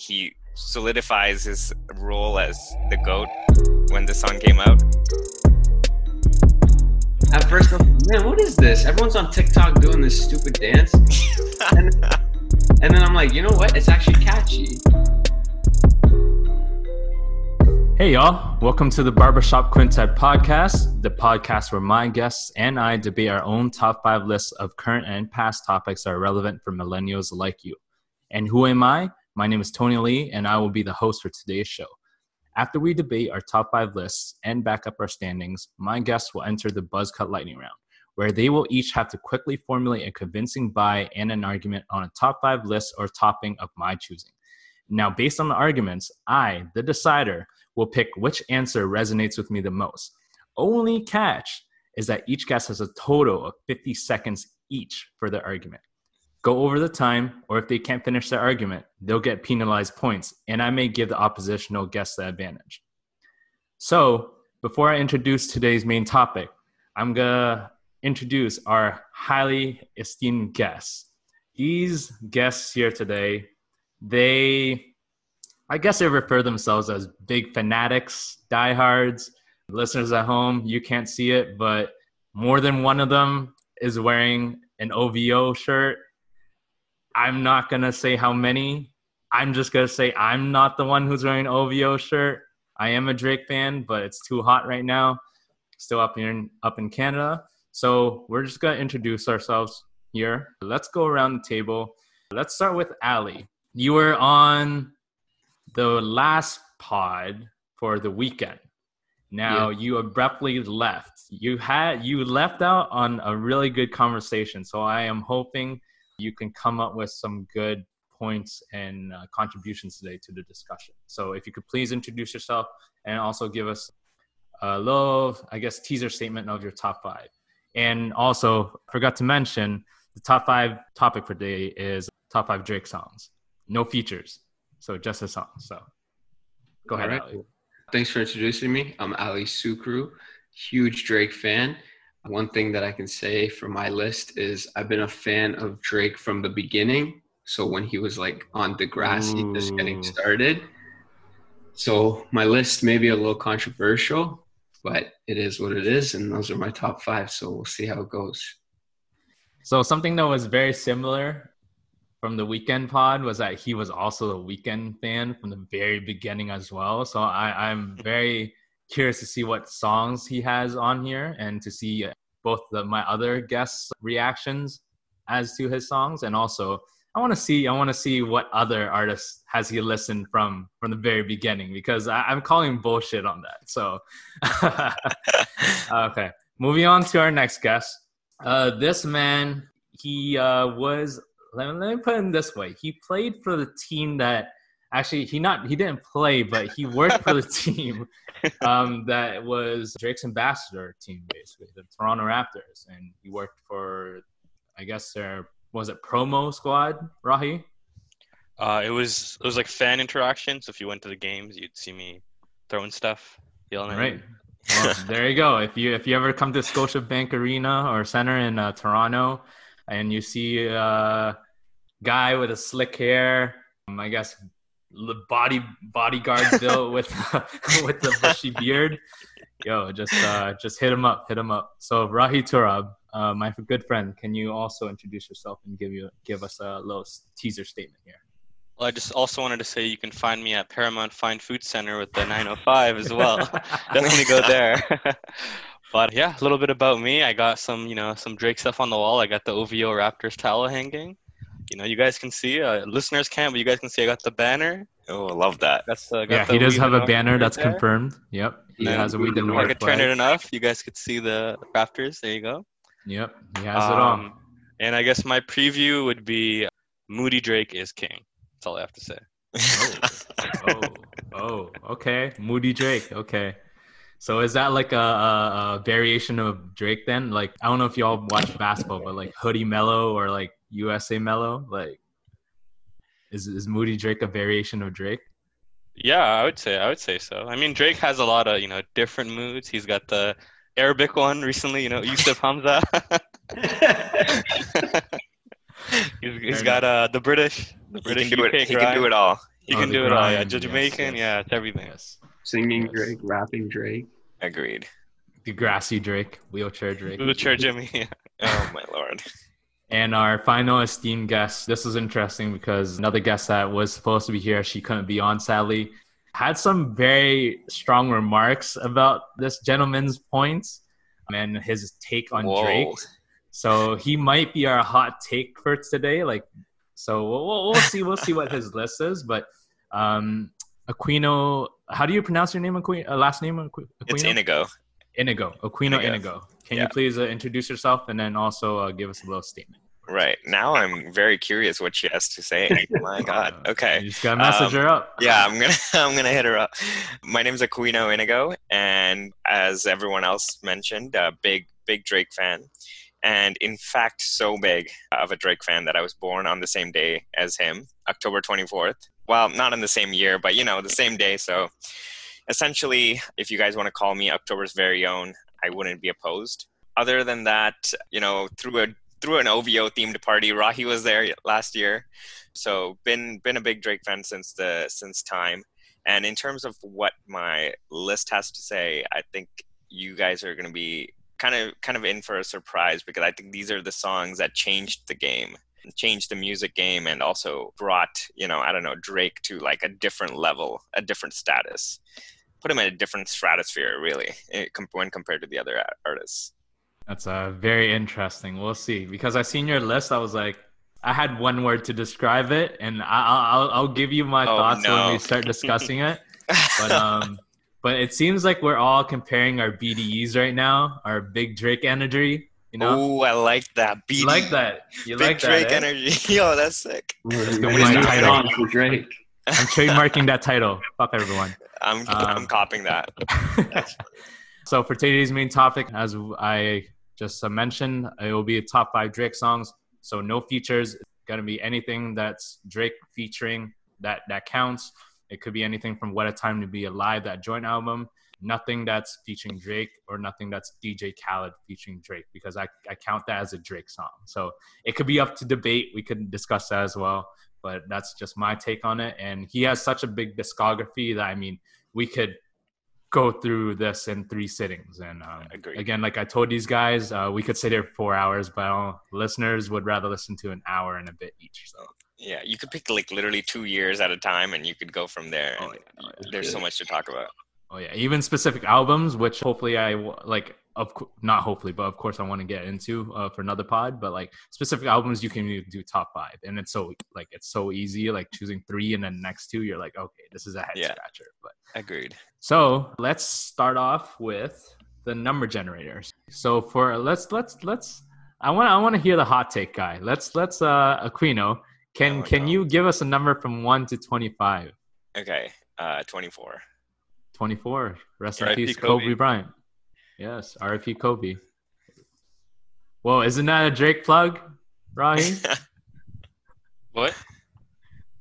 he solidifies his role as the goat when the song came out. At first, I'm like, man, what is this? Everyone's on TikTok doing this stupid dance. and, and then I'm like, you know what? It's actually catchy. Hey, y'all. Welcome to the Barbershop Quintet podcast, the podcast where my guests and I debate our own top five lists of current and past topics that are relevant for millennials like you. And who am I? My name is Tony Lee, and I will be the host for today's show. After we debate our top five lists and back up our standings, my guests will enter the Buzz Cut Lightning Round, where they will each have to quickly formulate a convincing buy and an argument on a top five list or topping of my choosing. Now, based on the arguments, I, the decider, will pick which answer resonates with me the most. Only catch is that each guest has a total of 50 seconds each for their argument. Go over the time, or if they can't finish their argument, they'll get penalized points, and I may give the oppositional guest the advantage. So, before I introduce today's main topic, I'm gonna introduce our highly esteemed guests. These guests here today, they I guess they refer themselves as big fanatics, diehards. Listeners at home, you can't see it, but more than one of them is wearing an OVO shirt. I'm not going to say how many. I'm just going to say I'm not the one who's wearing OVO shirt. I am a Drake fan, but it's too hot right now. Still up in up in Canada. So we're just going to introduce ourselves here. Let's go around the table. Let's start with Ali. You were on the last pod for the Weeknd. Now yeah. you abruptly left. You had you left out on a really good conversation. So I am hoping you can come up with some good points and uh, contributions today to the discussion. So if you could please introduce yourself and also give us a little, I guess, teaser statement of your top five. And also, forgot to mention the top five topic for today is top five Drake songs. No features. So just a song. So go ahead, right. Ali. Thanks for introducing me. I'm Ali Sukru, huge Drake fan. One thing that I can say for my list is I've been a fan of Drake from the beginning. So when he was like on the Degrassi, just getting started. So my list may be a little controversial, but it is what it is, and those are my top five. So we'll see how it goes. So something that was very similar from the Weeknd pod was that he was also a Weeknd fan from the very beginning as well. So I, I'm very curious to see what songs he has on here and to see both the, my other guests' reactions as to his songs, and also I want to see I want to see what other artists has he listened from from the very beginning because I, am calling bullshit on that. So okay, moving on to our next guest. Uh, this man he uh, was let me, let me put it this way: he played for the team that actually he not he didn't play, but he worked for the team um, that was Drake's ambassador team, basically the Toronto Raptors, and he worked for I guess their was it promo squad, Rahi? Uh, it was it was like fan interaction. So if you went to the games, you'd see me throwing stuff, yelling. Right. Well, there you go. If you if you ever come to Scotiabank Arena or Center in uh, Toronto, and you see a guy with a slick hair, um, I guess body bodyguard built with with the bushy beard. Yo, just uh, just hit him up, hit him up. So Rahi Turab, uh, my good friend, can you also introduce yourself and give you give us a little teaser statement here? Well, I just also wanted to say you can find me at Paramount Fine Food Center with the 905 as well. Definitely go there. But yeah, a little bit about me. I got some, you know, some Drake stuff on the wall. I got the OVO Raptors towel hanging. You know, you guys can see. Uh, listeners can't, but you guys can see. I got the banner. Oh, I love that. That's uh, yeah. He does have a banner that's right confirmed. Yep. He yeah. has a We the North. I could turn it enough. You guys could see the Raptors. There you go. Yep. He has um, it on. And I guess my preview would be Moody Drake is king. That's all I have to say. oh, oh, oh, okay. Moody Drake. Okay. So is that like a, a, a, variation of Drake then? Like I don't know if y'all watch basketball, but like Hoodie Melo or like USA Melo? like is is Moody Drake a variation of Drake? Yeah, I would say I would say so. I mean, Drake has a lot of you know different moods. He's got the Arabic one recently, you know, Yusuf Hamza. he's, he's got uh the British, the British he can do it. He can do it all. You Oh, can the do it all. Yeah, grind, yes, Jamaican. yes. Yeah, it's everything. Yes. Singing Yes. Drake, rapping Drake. Agreed. Degrassi Drake, wheelchair Drake. Wheelchair Jimmy. Yeah. Oh my lord. And our final esteemed guest, this was interesting because another guest that was supposed to be here, she couldn't be on sadly, had some very strong remarks about this gentleman's points and his take on Whoa. Drake. So he might be our hot take for today. Like, so we'll, we'll, we'll see. We'll see what his list is. But um, Aquino, how do you pronounce your name? Aquino, uh, last name? Aquino? It's Inigo. Inigo. Aquino Inigo. Inigo. Can Yeah. you please uh, introduce yourself and then also uh, give us a little statement? Right. Now I'm very curious what she has to say. my god. Uh, Okay. You just gotta message Um, her up. Yeah, I'm gonna I'm gonna hit her up. My name's Aquino Inigo, and as everyone else mentioned, a big big Drake fan, and in fact, so big of a Drake fan that I was born on the same day as him, October 24th. Well, not in the same year, but you know, the same day. So, essentially, if you guys want to call me October's very own, I wouldn't be opposed. Other than that, you know, through a through an OVO themed party, Rahi was there last year. So been been a big Drake fan since the since time. And in terms of what my list has to say, I think you guys are going to be kind of kind of in for a surprise because I think these are the songs that changed the game, changed the music game, and also brought you know I don't know Drake to like a different level, a different status, put him in a different stratosphere really eh, when compared to the other artists. That's uh, very interesting. We'll see. Because I seen your list, I was like, I had one word to describe it, and I, I'll, I'll I'll give you my Oh, thoughts when we start discussing it. But um, but it seems like we're all comparing our BDEs right now, our big Drake energy. You know, Oh, I like that. BD, you like that? You Big like Drake that? eh? energy. Yo, that's sick. gonna What be is the title. for Drake? I'm trademarking that title. Fuck everyone. I'm Um, I'm copying that. so for today's main topic, as I just mentioned, it will be a top five Drake songs. So no features. It's gonna be anything that's Drake featuring that that counts. It could be anything from What a Time to Be Alive, that joint album. Nothing that's featuring Drake or nothing that's DJ Khaled featuring Drake because I, I count that as a Drake song. So it could be up to debate. We could discuss that as well. But that's just my take on it. And he has such a big discography that I mean, we could go through this in three sittings. And um, again, like I told these guys, uh, we could sit here for four hours, but listeners would rather listen to an hour and a bit each. So Yeah, you could pick like literally two years at a time, and you could go from there. Oh, oh, yeah. There's so much to talk about. Oh yeah, even specific albums, which hopefully I like. Of not hopefully, but of course I want to get into uh, for another pod. But like specific albums, you can do- top five, and it's so like it's so easy. Like choosing three and then next two, you're like, okay, this is a head Yeah. scratcher. But Agreed. so let's start off with the number generators. So for let's let's let's I want I want to hear the hot take guy. Let's let's uh Aquino. Can Oh, can no. you give us a number from one to twenty five? Okay, uh, 24. 24. Rest in peace, Kobe. Kobe. Bryant. Yes, RIP Kobe. Whoa, isn't that a Drake plug, Rahi? What?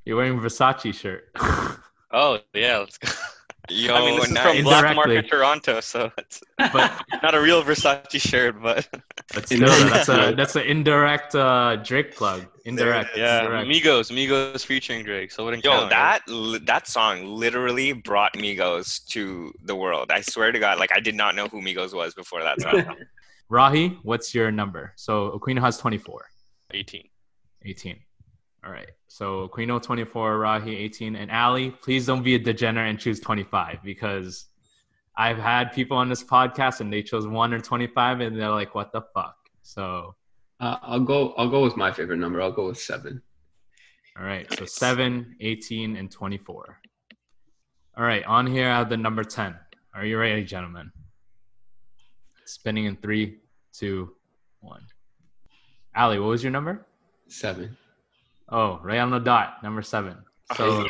You're wearing a Versace shirt. Oh yeah, let's go. Yo, I mean, this is from Black Indirectly. Market Toronto, so it's but not a real Versace shirt, but but still, that's a that's an indirect uh, Drake plug. Indirect. yeah, indirect. Migos, Migos featuring Drake, so it wouldn't Yo, count. right? that li- that song literally brought Migos to the world. I swear to God, like I did not know who Migos was before that song. Rahi, what's your number? So Aquino has 24. 18. 18. All right. So Aquino 24, Rahi 18, and Ali, please don't be a degenerate and choose 25 because I've had people on this podcast and they chose one or 25 and they're like, what the fuck? So, Uh, I'll go. I'll go with my favorite number. I'll go with seven. all right. So. 7, 18, and 24. All right. On here, I have the number 10. Are you ready, gentlemen? Spinning in three, two, one. Ali, what was your number? Seven. Oh, right on the dot, number seven. So.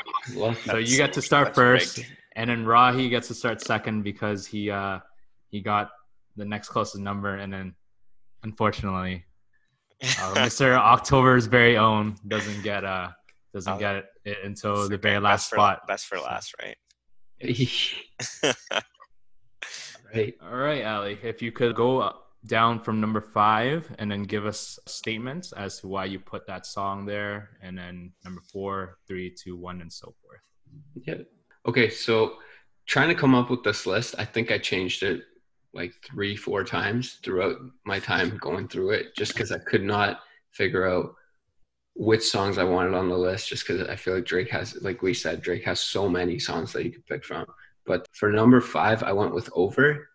So you get to start first, rigged. and then Rahi gets to start second because he uh he got the next closest number, and then unfortunately, uh, Mr. October's very own doesn't get uh doesn't Oh. get it, it until the okay. very last best for, spot. Best for last, right? right. All right, Ali, if you could go down from number five and then give us statements as to why you put that song there, and then number four, three, two, one, and so forth. Yeah. Okay. So trying to come up with this list, I think I changed it like three, four times throughout my time going through it, just because I could not figure out which songs I wanted on the list, just because I feel like Drake has, like we said, Drake has so many songs that you could pick from. But for number five, I went with Over.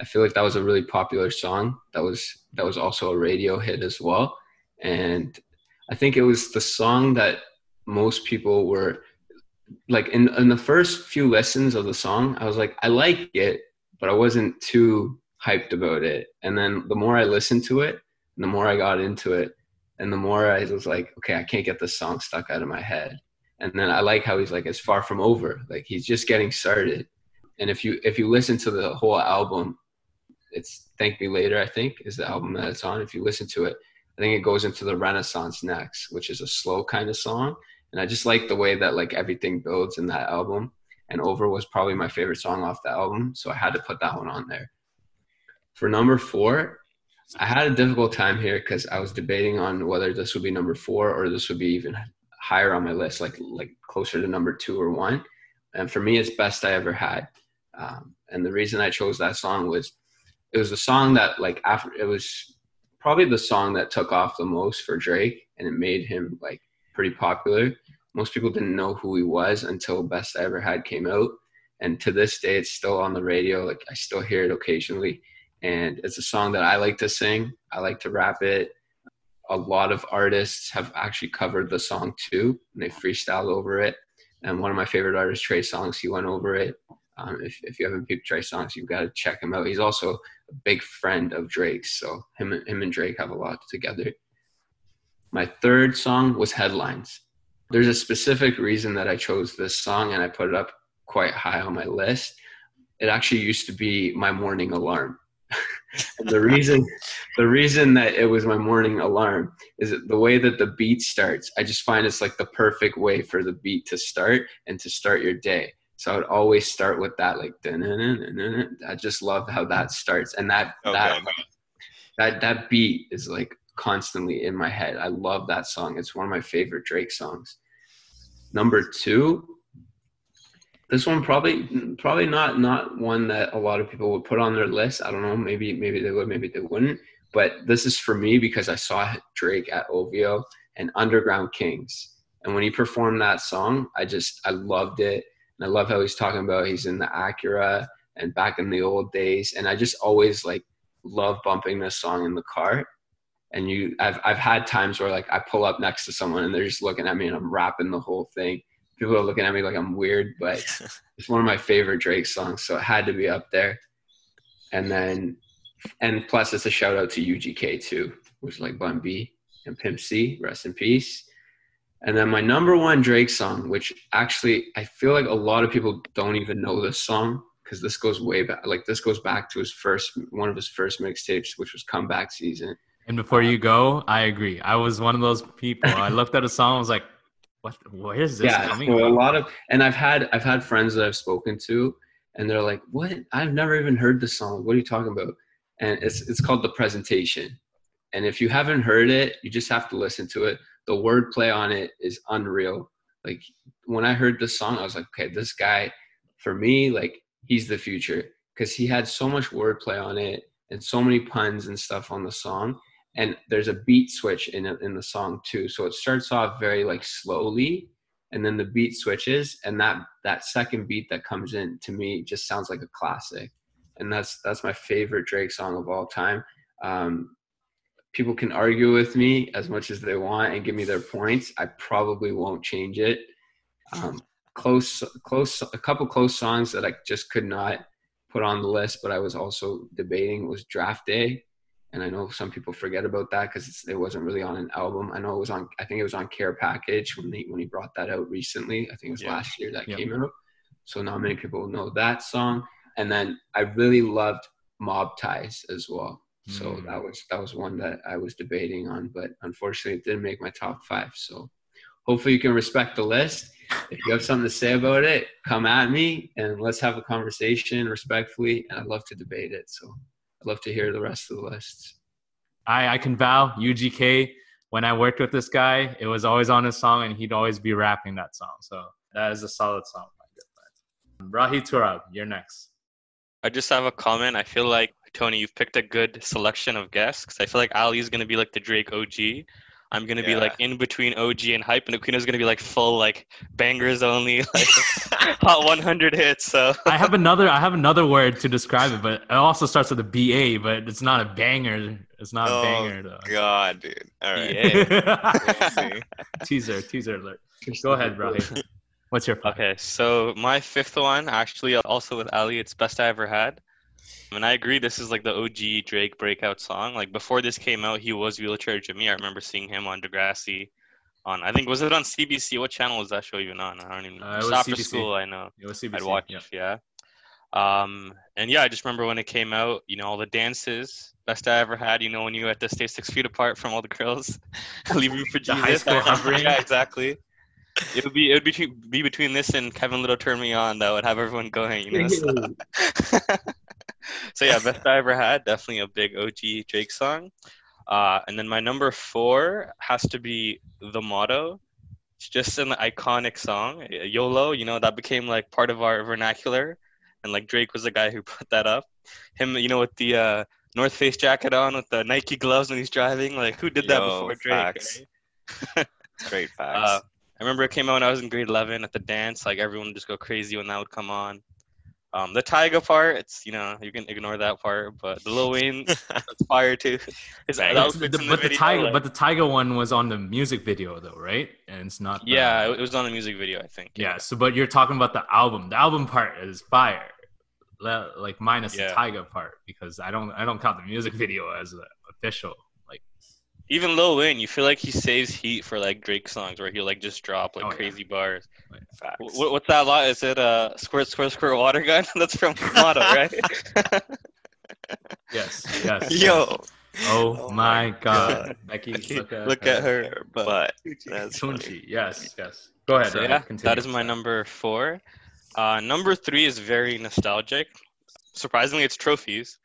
I feel like that was a really popular song. That was that was also a radio hit as well. And I think it was the song that most people were like in, in the first few listens of the song, I was like, I like it, but I wasn't too hyped about it. And then the more I listened to it, the more I got into it, and the more I was like, okay, I can't get this song stuck out of my head. And then I like how he's like, it's far from over. Like he's just getting started. And if you if you listen to the whole album, it's Thank Me Later, I think, is the album that it's on. If you listen to it, I think it goes into the Resistance next, which is a slow kind of song. And I just like the way that like everything builds in that album. And Over was probably my favorite song off the album, so I had to put that one on there. For number four, I had a difficult time here because I was debating on whether this would be number four or this would be even higher on my list, like like closer to number two or one. And for me, it's best I ever had. Um, and the reason I chose that song was it was a song that like after it was probably the song that took off the most for Drake, and it made him like pretty popular. Most people didn't know who he was until Best I Ever Had came out. And to this day, it's still on the radio. Like I still hear it occasionally and it's a song that I like to sing. I like to rap it. A lot of artists have actually covered the song too, and they freestyle over it. And one of my favorite artists, Trey Songz, he went over it. Um, if, if you haven't peeped Trey Songz, you've got to check him out. He's also a big friend of Drake's, so him, him and Drake have a lot together. My third song was Headlines. There's a specific reason that I chose this song, and I put it up quite high on my list. It actually used to be my morning alarm the reason the reason that it was my morning alarm is the way that the beat starts i just find it's like the perfect way for the beat to start and to start your day so i would always start with that like i just love how that starts and that okay. that that that beat is like constantly in my head i love that song it's one of my favorite drake songs number two this one probably probably not not one that a lot of people would put on their list. I don't know. Maybe maybe they would, maybe they wouldn't. But this is for me because I saw Drake at OVO and Underground Kings, and when he performed that song, I just I loved it, and I love how he's talking about he's in the Acura and back in the old days, and I just always like love bumping this song in the car. And you, I've I've had times where like I pull up next to someone and they're just looking at me and I'm rapping the whole thing people are looking at me like I'm weird, but it's one of my favorite Drake songs, so it had to be up there. And then, and plus, it's a shout out to UGK too, which is like Bun B and Pimp C, rest in peace. And then my number one Drake song, which actually I feel like a lot of people don't even know this song because this goes way back. Like this goes back to his first, one of his first mixtapes, which was Comeback Season. And before you go, I agree. I was one of those people. I looked at a song, I was like, what where is this yeah, coming so a lot of and I've had I've had friends that I've spoken to and they're like, What? I've never even heard this song. What are you talking about? And it's it's called the presentation. And if you haven't heard it, you just have to listen to it. The wordplay on it is unreal. Like when I heard the song, I was like, okay, this guy, for me, like he's the future. Because he had so much wordplay on it and so many puns and stuff on the song. And there's a beat switch in in the song too. So it starts off very like slowly and then the beat switches and that that second beat that comes in to me just sounds like a classic. And that's that's my favorite drake song of all time. Um, people can argue with me as much as they want and give me their points i probably won't change it um, close close a couple close songs that i just could not put on the list but i was also debating was draft day and I know some people forget about that because it wasn't really on an album. I know it was on. I think it was on Care Package when he when he brought that out recently. I think it was yeah. last year that yeah. came out. So not many people know that song. And then I really loved Mob Ties as well. So mm. that was that was one that I was debating on, but unfortunately it didn't make my top five. So hopefully you can respect the list. If you have something to say about it, come at me and let's have a conversation respectfully. And I'd love to debate it. So I'd love to hear the rest of the lists. I, I can vow UGK. When I worked with this guy, it was always on his song, and he'd always be rapping that song. So that is a solid song, my good friend. Rahi Turab, you're next. I just have a comment. I feel like Tony, you've picked a good selection of guests. 'cause I feel like Ali is gonna be like the Drake OG. I'm gonna be like in between OG and hype, and Aquino's gonna be like full like bangers only, like hot 100 hits. So I have another. I have another word to describe it, but it also starts with a BA, but it's not a banger. It's not Oh, a banger though. God, dude. All right. Yeah. We'll see. teaser, teaser alert. Go ahead, Rahi. What's your five? Okay, so my fifth one, actually, also with Ali, it's Best I Ever Had. And I agree, this is like the OG Drake breakout song. Like before this came out, he was Wheelchair Jimmy. I remember seeing him on Degrassi. On I think was it on CBC? What channel was that show even on? I don't even. Uh, it was after CBC. school, I know. It was CBC. I'd watch. yeah. Yeah. Um, and yeah, I just remember when it came out. You know, all the dances. Best I ever had. You know, when you had to stay six feet apart from all the girls, leave you for Jesus. high school hovering. yeah, exactly. It would be it would be, be between this and Kevin Lyttle Turn Me On that would have everyone going. You know. So, so yeah, best I ever had. Definitely a big OG Drake song. Uh, and then my number four has to be the motto. It's just an iconic song, YOLO. You know that became like part of our vernacular, and like Drake was the guy who put that up. Him, you know, with the uh, North Face jacket on, with the Nike gloves when he's driving. Like who did that Yo, before Drake? facts. right? Straight facts. Uh, I remember it came out when I was in grade 11 at the dance. Like everyone would just go crazy when that would come on. Um, the Tyga part, it's you know you can ignore that part, but the Lil Wayne, that's fire too. His Bang. But outfits the, in but the video, Tyga, like- but the Tyga one was on the music video though, right? And it's not. the- yeah, it was on the music video, I think. yeah. So, but you're talking about the album. The album part is fire, like minus Yeah. the Tyga part because I don't, I don't count the music video as official. Like, Even Lil Wayne, you feel like he saves heat for like Drake songs where he'll like just drop like Oh, yeah. crazy bars. facts. Wh- what's that lot? Is it uh squirt squirt squirt water gun? That's from Motto, right? yes, yes. Yo. Oh, Oh my my God, Becky, look at, Look at her. But, But that's funny. Tunechi. Yes, yes. Go ahead. So yeah, continue. that is my number four. Uh, number three is very nostalgic. Surprisingly, it's trophies,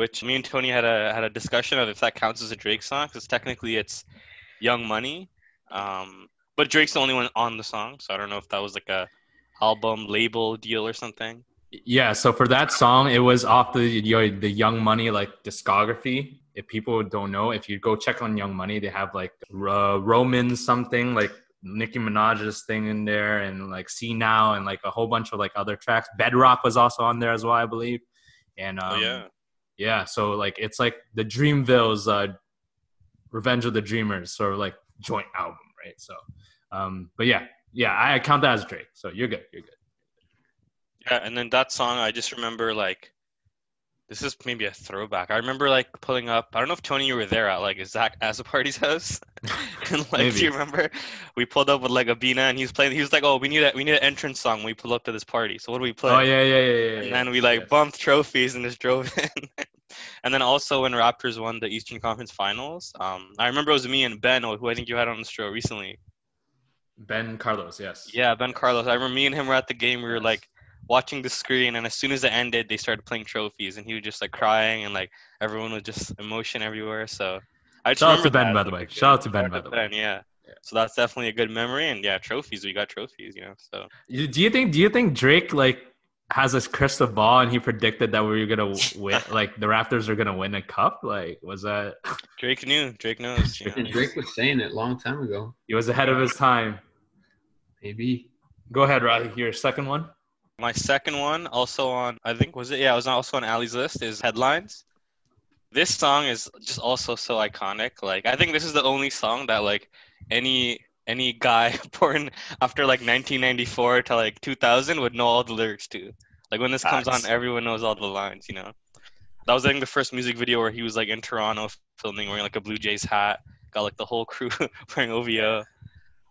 which me and Tony had a had a discussion of if that counts as a Drake song, because technically it's Young Money, um, but Drake's the only one on the song, so I don't know if that was like a album label deal or something. Yeah, so for that song, it was off the your, the Young Money like discography. If people don't know, if you go check on Young Money, they have like uh, Roman something like Nicki Minaj's thing in there, and like See Now, and like a whole bunch of like other tracks. Bedrock was also on there as well, I believe. And um, oh yeah, yeah, so like it's like the Dreamville's uh, Revenge of the Dreamers sort of like joint album, right? So, um, but yeah, yeah, I count that as Drake. So you're good, you're good. yeah, and then that song, I just remember like. This is maybe a throwback. I remember like pulling up. I don't know if Tony you were there at like Zach Azaparty's house, and like Maybe. do you remember we pulled up with like a Bina and he was playing. He was like, "Oh, we need a we need an entrance song." When we pull up to this party. So what do we play? Oh yeah, yeah, yeah, yeah. yeah, and then we like Yes. bumped trophies and just drove in. and then also when Raptors won the Eastern Conference Finals, um, I remember it was me and Ben, who I think you had on the show recently. Ben Carlos, yes. Yeah, Ben Carlos. I remember me and him were at the game. We were like watching the screen, and as soon as it ended, they started playing trophies, and he was just like crying, and like everyone was just emotion everywhere. So I just Shout out to Ben, that. by the way. Shout out to Ben, by the to way. Ben, yeah. Yeah. So that's definitely a good memory, and yeah, trophies. We got trophies, you know. So Do you think? Do you think Drake like has this crystal ball and he predicted that we were gonna win? like the Raptors are gonna win a cup? Like was that? Drake knew. Drake knows. You know? Drake was saying it a long time ago. He was ahead of his time. Maybe. Go ahead, Rahi. Your second one. My second one, also on, I think was it? Yeah, it was also on Ali's list. Is headlines. This song is just also so iconic. Like, I think this is the only song that like any any guy born after like 1994 to like 2000 would know all the lyrics to. Like when this comes on, everyone knows all the lines. You know, that was I think the first music video where he was like in Toronto filming, wearing like a Blue Jays hat. Got like the whole crew wearing OVO.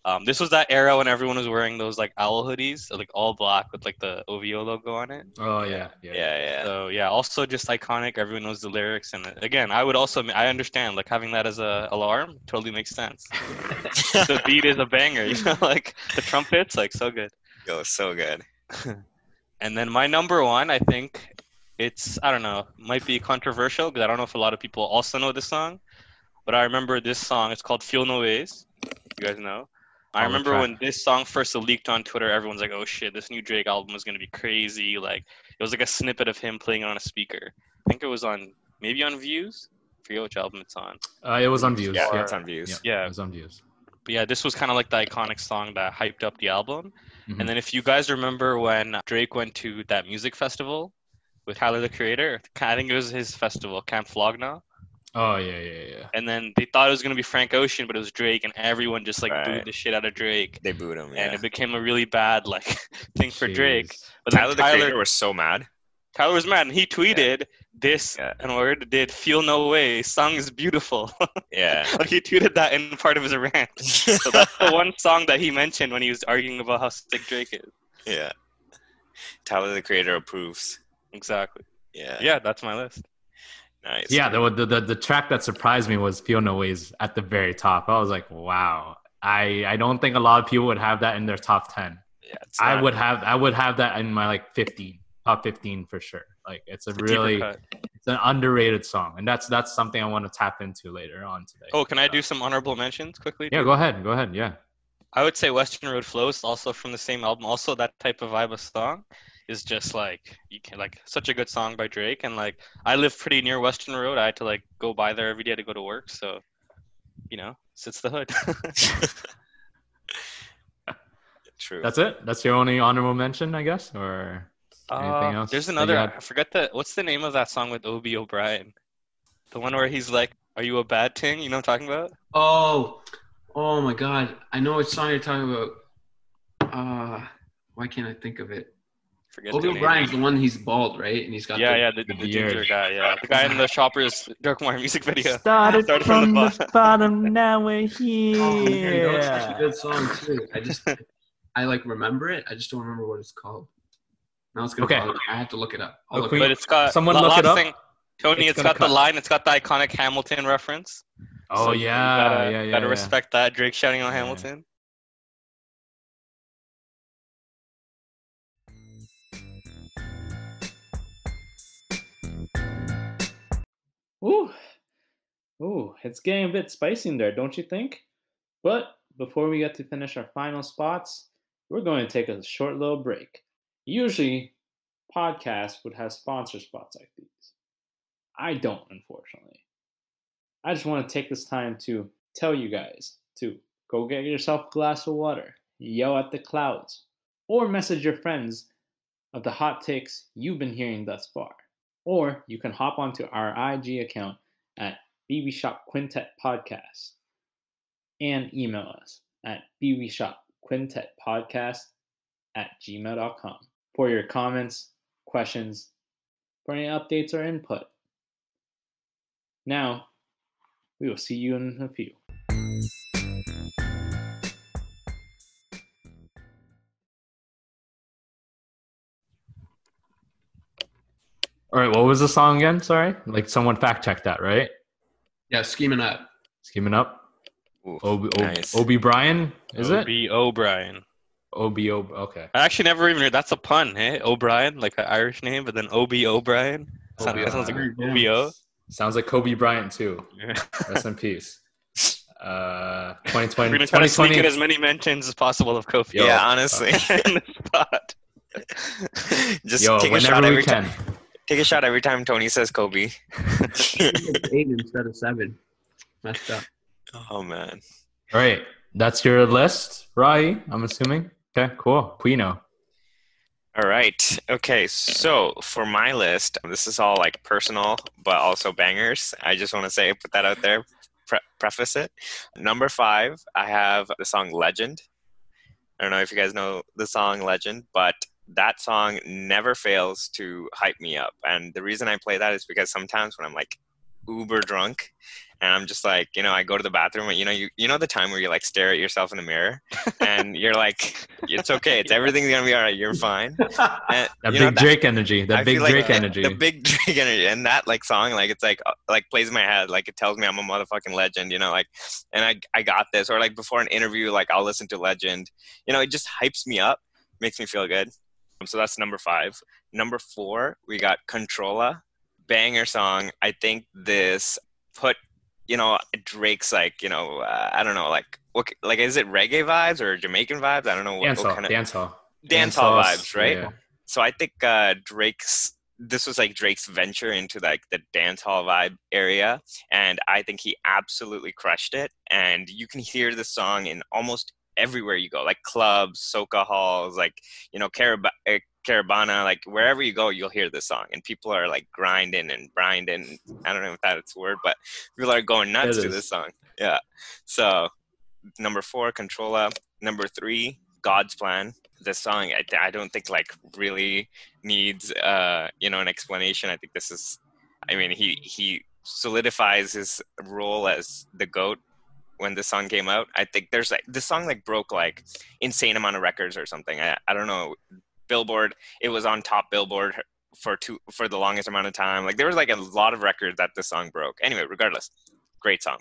Um, this was that era when everyone was wearing those like owl hoodies, like all black with like the OVO logo on it. Oh yeah, yeah. Yeah, yeah. So yeah, also just iconic. Everyone knows the lyrics, and again, I would also I understand like having that as a alarm totally makes sense. the beat is a banger, you know, like the trumpets, like so good. Yo, so good. And then my number one, I think, It's I don't know, might be controversial because I don't know if a lot of people also know this song, but I remember this song. It's called "Feel No Ways." You guys know. I remember when this song first leaked on Twitter. Everyone's like, "Oh shit, this new Drake album is gonna be crazy!" Like it was like a snippet of him playing it on a speaker. I think it was on maybe on Views. I forget which album it's on. Uh, it was on views. Yeah, Yeah, it's on views. yeah, Yeah. it was on views. But yeah, this was kind of like the iconic song that hyped up the album. Mhm. And then if you guys remember when Drake went to that music festival with Tyler the Creator, I think it was his festival, Camp Flog Gnaw. Oh yeah, yeah, yeah. And then they thought it was gonna be Frank Ocean, but it was Drake, and everyone just like Right. booed the shit out of Drake. They booed him. And it became a really bad like thing for Drake. But then Tyler the Tyler, Creator was so mad. Tyler was mad, and he tweeted this Yeah. and word did "Feel No Way." Song is beautiful. Yeah. like he tweeted that in part of his rant. So that's the one song that he mentioned when he was arguing about how sick Drake is. yeah. Tyler the Creator approves. Exactly. Yeah. Yeah, that's my list. Nice. Yeah, the, the the the track that surprised me was "Feel No Ways" at the very top. I was like, wow. I I don't think a lot of people would have that in their top ten. Yeah, I not- would have I would have that in my like fifteen, top fifteen for sure. Like it's a It's a really it's an underrated song, and that's that's something I want to tap into later on today. Oh, can I do some honorable mentions quickly? Yeah, go ahead, go ahead. Yeah, I would say Weston Road Flows, also from the same album. Also, that type of vibe of song is just like you can like such a good song by Drake. And like I live pretty near Weston Road. I had to like go by there every day to go to work. So, you know, sits the hood. True. that's it. That's your only honorable mention, I guess, or anything Uh, else? there's another. I forget the what's the name of that song with OB O'Brien. The one where he's like, "Are you a bad ting?" You know what I'm talking about? Oh, oh my God! I know what song you're talking about. Uh, why can't I think of it? Forget Obi the. O'Brien's the one. He's bald, right? And he's got Yeah, the, yeah, the, the the ginger beard. guy. Yeah, the guy in the Shoppers Drug Mart music video. Started, Started from from, the the bottom, now we're Oh, man, that was such a here. good song too. I just, I like remember it. I just don't remember what it's called. Now it's gonna. Okay. bother me. I have to look it up. I'll look Okay. it But it's got Someone la- look last it up. Thing, Tony, It's it's gonna got the line. It's got the iconic Hamilton reference. Oh So yeah, gotta, yeah, yeah. Gotta yeah. respect that. Drake shouting on Yeah. Hamilton. Ooh, ooh, it's getting a bit spicy in there, don't you think? But before we get to finish our final spots, we're going to take a short little break. Usually, podcasts would have sponsor spots like these. I don't, unfortunately. I just want to take this time to tell you guys to go get yourself a glass of water, yell at the clouds, or message your friends of the hot takes you've been hearing thus far. Or you can hop onto our IG account at BB Shop Quintet Podcast and email us at BB Shop Quintet Podcast at gmail.com for your comments, questions, for any updates or input. Now, we will see you in a few. All right, what was the song again? Sorry, like someone fact checked that, right? Yeah, scheming up. Scheming up. Ooh, Obi, Obi, nice. Obi Brian, is it? B. O'Brien. Obi, Obi. Okay. I actually never even heard. That's a pun, hey? O'Brien, like an Irish name, but then O.B. O'Brien. Sound- that sounds like O'Brien, yeah. O.B.O. Sounds like Kobe Bryant too. Yeah. Rest in peace. Uh, 2020. We're gonna try to sneak in as many mentions as possible of Kobe. Yo, yeah, honestly. in the spot. Just Yo, take a shot whenever we every can. Time. Take a shot every time Tony says Kobe. Eight instead of seven. Messed up. oh man. All right, that's your list, Rahi. I'm assuming. Okay, cool. Quino. All right. Okay. So for my list, this is all like personal, but also bangers. I just want to say, put that out there, pre- preface it. Number five, I have the song Legend. I don't know if you guys know the song Legend, but that song never fails to hype me up. And the reason I play that is because sometimes when I'm like uber drunk and I'm just like, you know, I go to the bathroom and you know, you you know the time where you like stare at yourself in the mirror and you're like, it's okay, it's everything's gonna be all right, you're fine. And, That you big know, that- Drake energy. That I big feel like Drake the- energy. The big Drake energy, and that like song, like it's like uh, like plays in my head, like it tells me I'm a motherfucking legend, you know, like, and I I got this, or like before an interview, like I'll listen to Legend, you know, it just hypes me up, makes me feel good. So that's number five. Number four, we got Controlla, banger song. I think this put, you know, Drake's like, you know, uh, I don't know, like, what, like, is it reggae vibes or Jamaican vibes? I don't know. Dance what, hall, kind of dance hall. dance hall hall, vibes, right? yeah. So I think uh, Drake's this was like Drake's venture into like the dance hall vibe area, and I think he absolutely crushed it. And you can hear the song in almost everywhere you go, like clubs, soca halls, like you know, Carab- uh, like wherever you go, you'll hear this song, and people are like grinding and grinding. I don't know if that's a word, but people are going nuts to this song. Yeah. So number four, Controlla. Number three, God's Plan. This song, I, I don't think like really needs uh you know an explanation. I think this is, I mean, he he solidifies his role as the goat when the song came out. I think there's like this song like broke like insane amount of records or something. I, I don't know. Billboard, it was on top Billboard for two for the longest amount of time. Like there was like a lot of records that the song broke. Anyway, regardless, great song.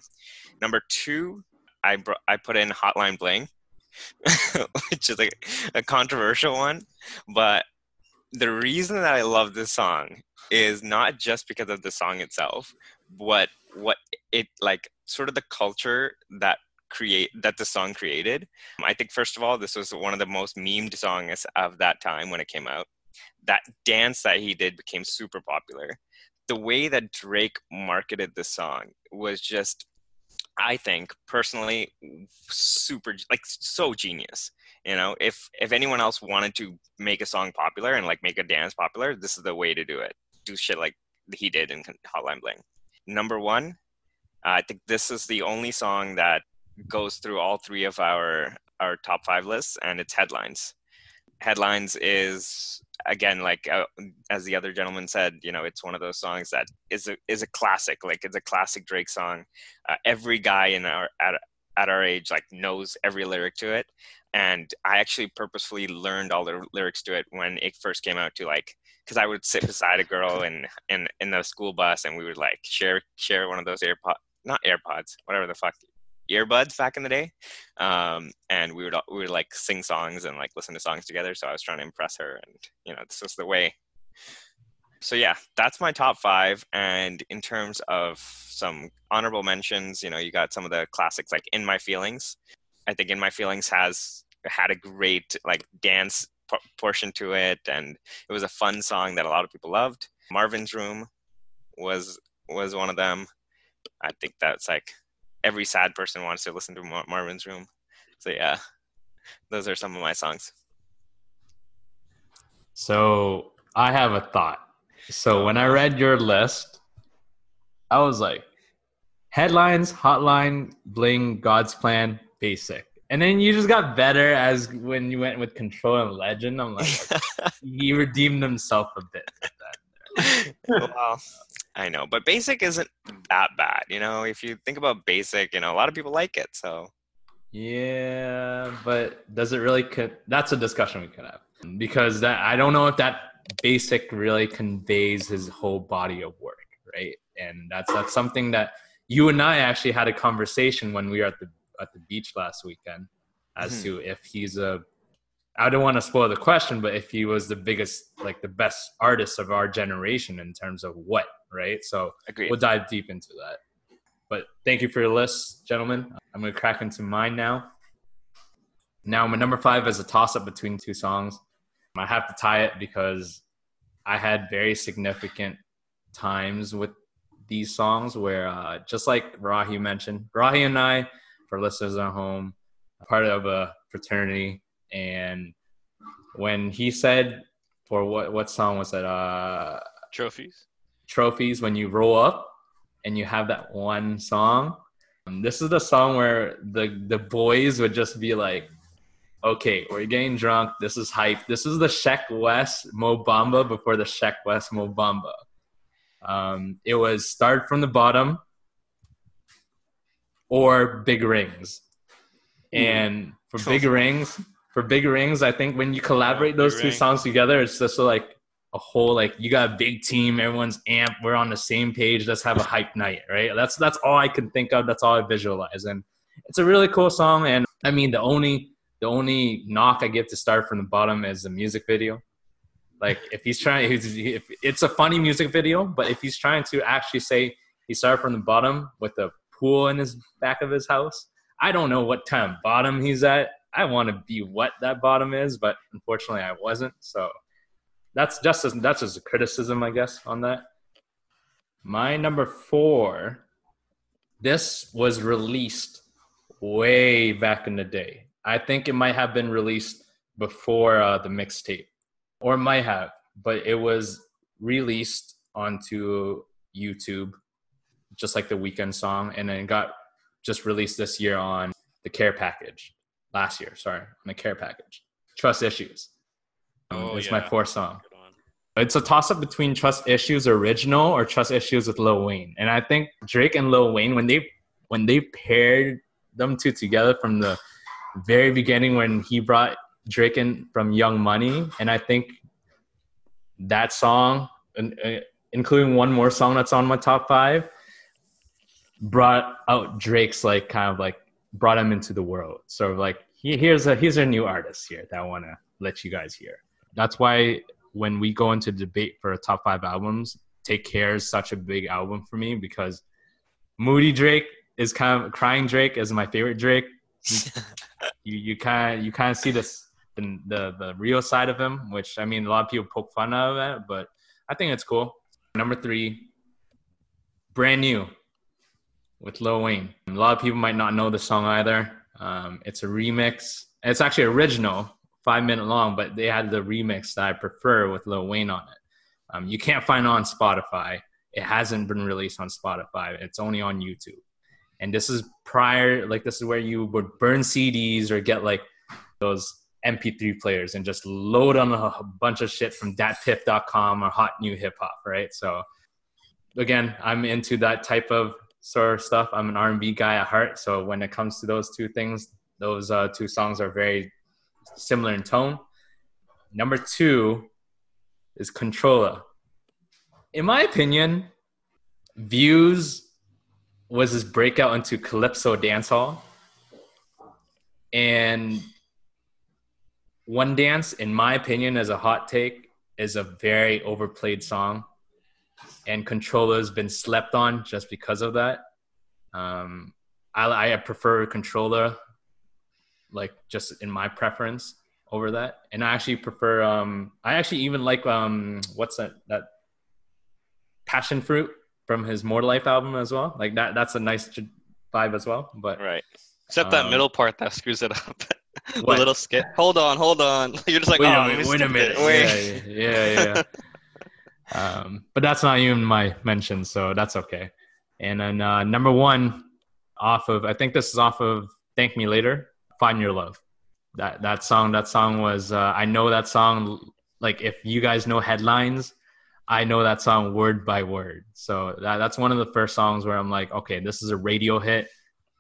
Number two, I I put in Hotline Bling, which is like a controversial one, but the reason that I love this song is not just because of the song itself, but what it like sort of the culture that create that the song created. I think first of all, this was one of the most memed songs of that time when it came out. That dance that he did became super popular. The way that Drake marketed the song was just I think personally super like so genius. You know, if if anyone else wanted to make a song popular and like make a dance popular, this is the way to do it. Do shit like he did in Hotline Bling. Number one, I think this is the only song that goes through all three of our our top five lists, and it's headlines. Headlines is again like uh, as the other gentleman said, you know, it's one of those songs that is a is a classic. Like it's a classic Drake song. Uh, every guy in our at at our age like knows every lyric to it and i actually purposefully learned all the lyrics to it when it first came out to like because i would sit beside a girl in, in in the school bus and we would like share share one of those airpod not airpods whatever the fuck earbuds back in the day. Um, and we would we would like sing songs and like listen to songs together. So i was trying to impress her and you know this was the way. So yeah that's my top five. And in terms of some honorable mentions you know you got some of the classics like in my feelings. I think in my feelings has had a great like dance p- portion to it and it was a fun song that a lot of people loved marvin's room was was one of them i think that's like every sad person wants to listen to Mar- marvin's room so yeah those are some of my songs So I have a thought. So when I read your list, I was like, headlines, hotline, bling, God's plan, basic. And then you just got better as when you went with control and legend. I'm like, he redeemed himself a bit. with well, I know, but basic isn't that bad. You know, if you think about basic, you know, a lot of people like it. So Yeah, but does it really? Co- that's a discussion we could have because that I don't know if that basic really conveys his whole body of work, right? And that's that's something that you and I actually had a conversation when we were at the at the beach last weekend as Mhm. to if he's a. I don't want to spoil the question, but if he was the biggest, like the best artist of our generation in terms of what, right? So agreed. we'll dive deep into that. But thank you for your list, gentlemen. I'm going to crack into mine now. Now, my number five is a toss up between two songs. I have to tie it because I had very significant times with these songs where, uh, just like Rahi mentioned, Rahi and I, for listeners at home, part of a fraternity. And when he said, for what, what song was that? Uh, Trophies. trophies when you roll up and you have that one song. Um, this is the song where the the boys would just be like, "Okay, we're getting drunk. This is hype. This is the Sheck West Mo Bamba before the Sheck West Mo Bamba." Um, it was start from the bottom or big rings, hmm. and for big rings, for big rings, I think when you collaborate Big those two Ring. songs together, it's just like a whole like you got a big team, everyone's amp, we're on the same page, let's have a hype night, right? That's that's all I can think of, that's all I visualize. And it's a really cool song. And I mean the only the only knock I get to start from the bottom is the music video. Like if he's trying, he's, if it's a funny music video, but if he's trying to actually say he started from the bottom with a pool in his back of his house, I don't know what time bottom he's at. I want to be what that bottom is, but unfortunately I wasn't. So that's just as, that's just a criticism, I guess, on that. My number four, this was released way back in the day. I think it might have been released before uh, the mixtape, or might have, but it was released onto YouTube, just like the Weeknd song, and then got just released this year on the Care Package. Last year, sorry, on the Care Package. Trust Issues. Um, Oh, it's my yeah. fourth song. It's a toss up between Trust Issues original or Trust Issues with Lil Wayne. And I think Drake and Lil Wayne when they when they paired them two together from the very beginning when he brought Drake in from Young Money and I think that song and, uh, including one more song that's on my top 5 brought out Drake's like kind of like brought him into the world. So like he, here's a here's a new artist here that I want to let you guys hear. That's why when we go into debate for a top five albums, Take Care is such a big album for me because Moody Drake is kind of crying Drake is my favorite Drake. You you kind of you kind of see this the, the the real side of him, which I mean a lot of people poke fun of it, but I think it's cool. Number three, brand new with Lil Wayne. A lot of people might not know the song either. Um, it's a remix. It's actually original, five minute long, but they had the remix that I prefer with Lil Wayne on it. Um, you can't find it on Spotify. It hasn't been released on Spotify. It's only on YouTube. And this is prior, like this is where you would burn CDs or get like those MP3 players and just load on a bunch of shit from datpiff.com or hot new hip hop, right? So again, I'm into that type of sort of stuff. I'm an R&B guy at heart, so when it comes to those two things, those uh, two songs are very similar in tone. Number two is Controller. In my opinion, Views was his breakout into Calypso dancehall, and One Dance, in my opinion, as a hot take, is a very overplayed song and controller's been slept on just because of that. Um, I, I prefer controller, like just in my preference over that, and I actually prefer. Um, I actually even like um, what's that that passion fruit from his More Life album as well. Like that, that's a nice vibe as well. But right. Except that Um, middle part that screws it up. the little skit. Hold on, hold on. You're just like, wait oh, a minute, wait a minute. Wait. yeah, yeah, yeah. um, but that's not even my mention, so that's okay. And then uh, number one, off of I think this is off of "Thank Me Later," "Find Your Love." That that song, that song was uh, I know that song. Like if you guys know headlines, I know that song word by word. So that, that's one of the first songs where I'm like, okay, this is a radio hit.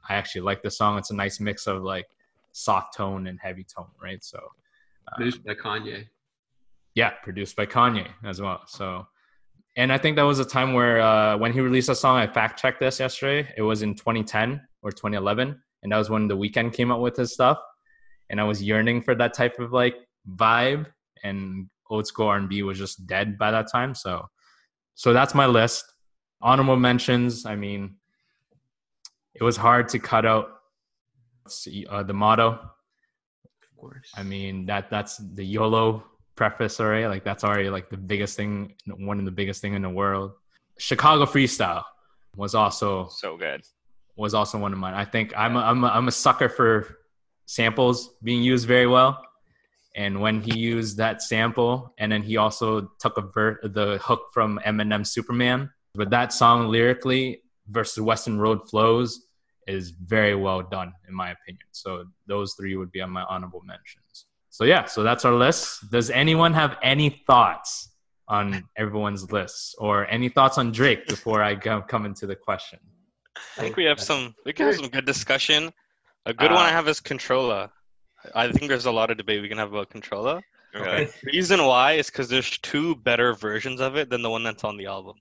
I actually like the song. It's a nice mix of like soft tone and heavy tone, right? So Produced by Kanye. Yeah, produced by Kanye as well. So, and I think that was a time where uh, when he released a song, I fact checked this yesterday. It was in 2010 or 2011, and that was when the Weeknd came out with his stuff. And I was yearning for that type of like vibe, and old school R&B was just dead by that time. So, so that's my list. Honorable mentions. I mean, it was hard to cut out uh, the motto Of course. I mean that that's the YOLO preface already. Like that's already like the biggest thing, one of the biggest thing in the world. Chicago freestyle was also So good. was also one of mine. I think I'm a, I'm a, I'm a sucker for samples being used very well. And when he used that sample, and then he also took a ver- the hook from Eminem Superman, but that song lyrically versus Weston Road flows is very well done in my opinion. So those three would be on my honorable mentions. So yeah, so that's our list. Does anyone have any thoughts on everyone's list or any thoughts on Drake before I go, come into the question? I think we have some. We can have some good discussion. A good one I Uh, have is controller. I think there's a lot of debate we can have about controller. Really? Reason why is because there's two better versions of it than the one that's on the album.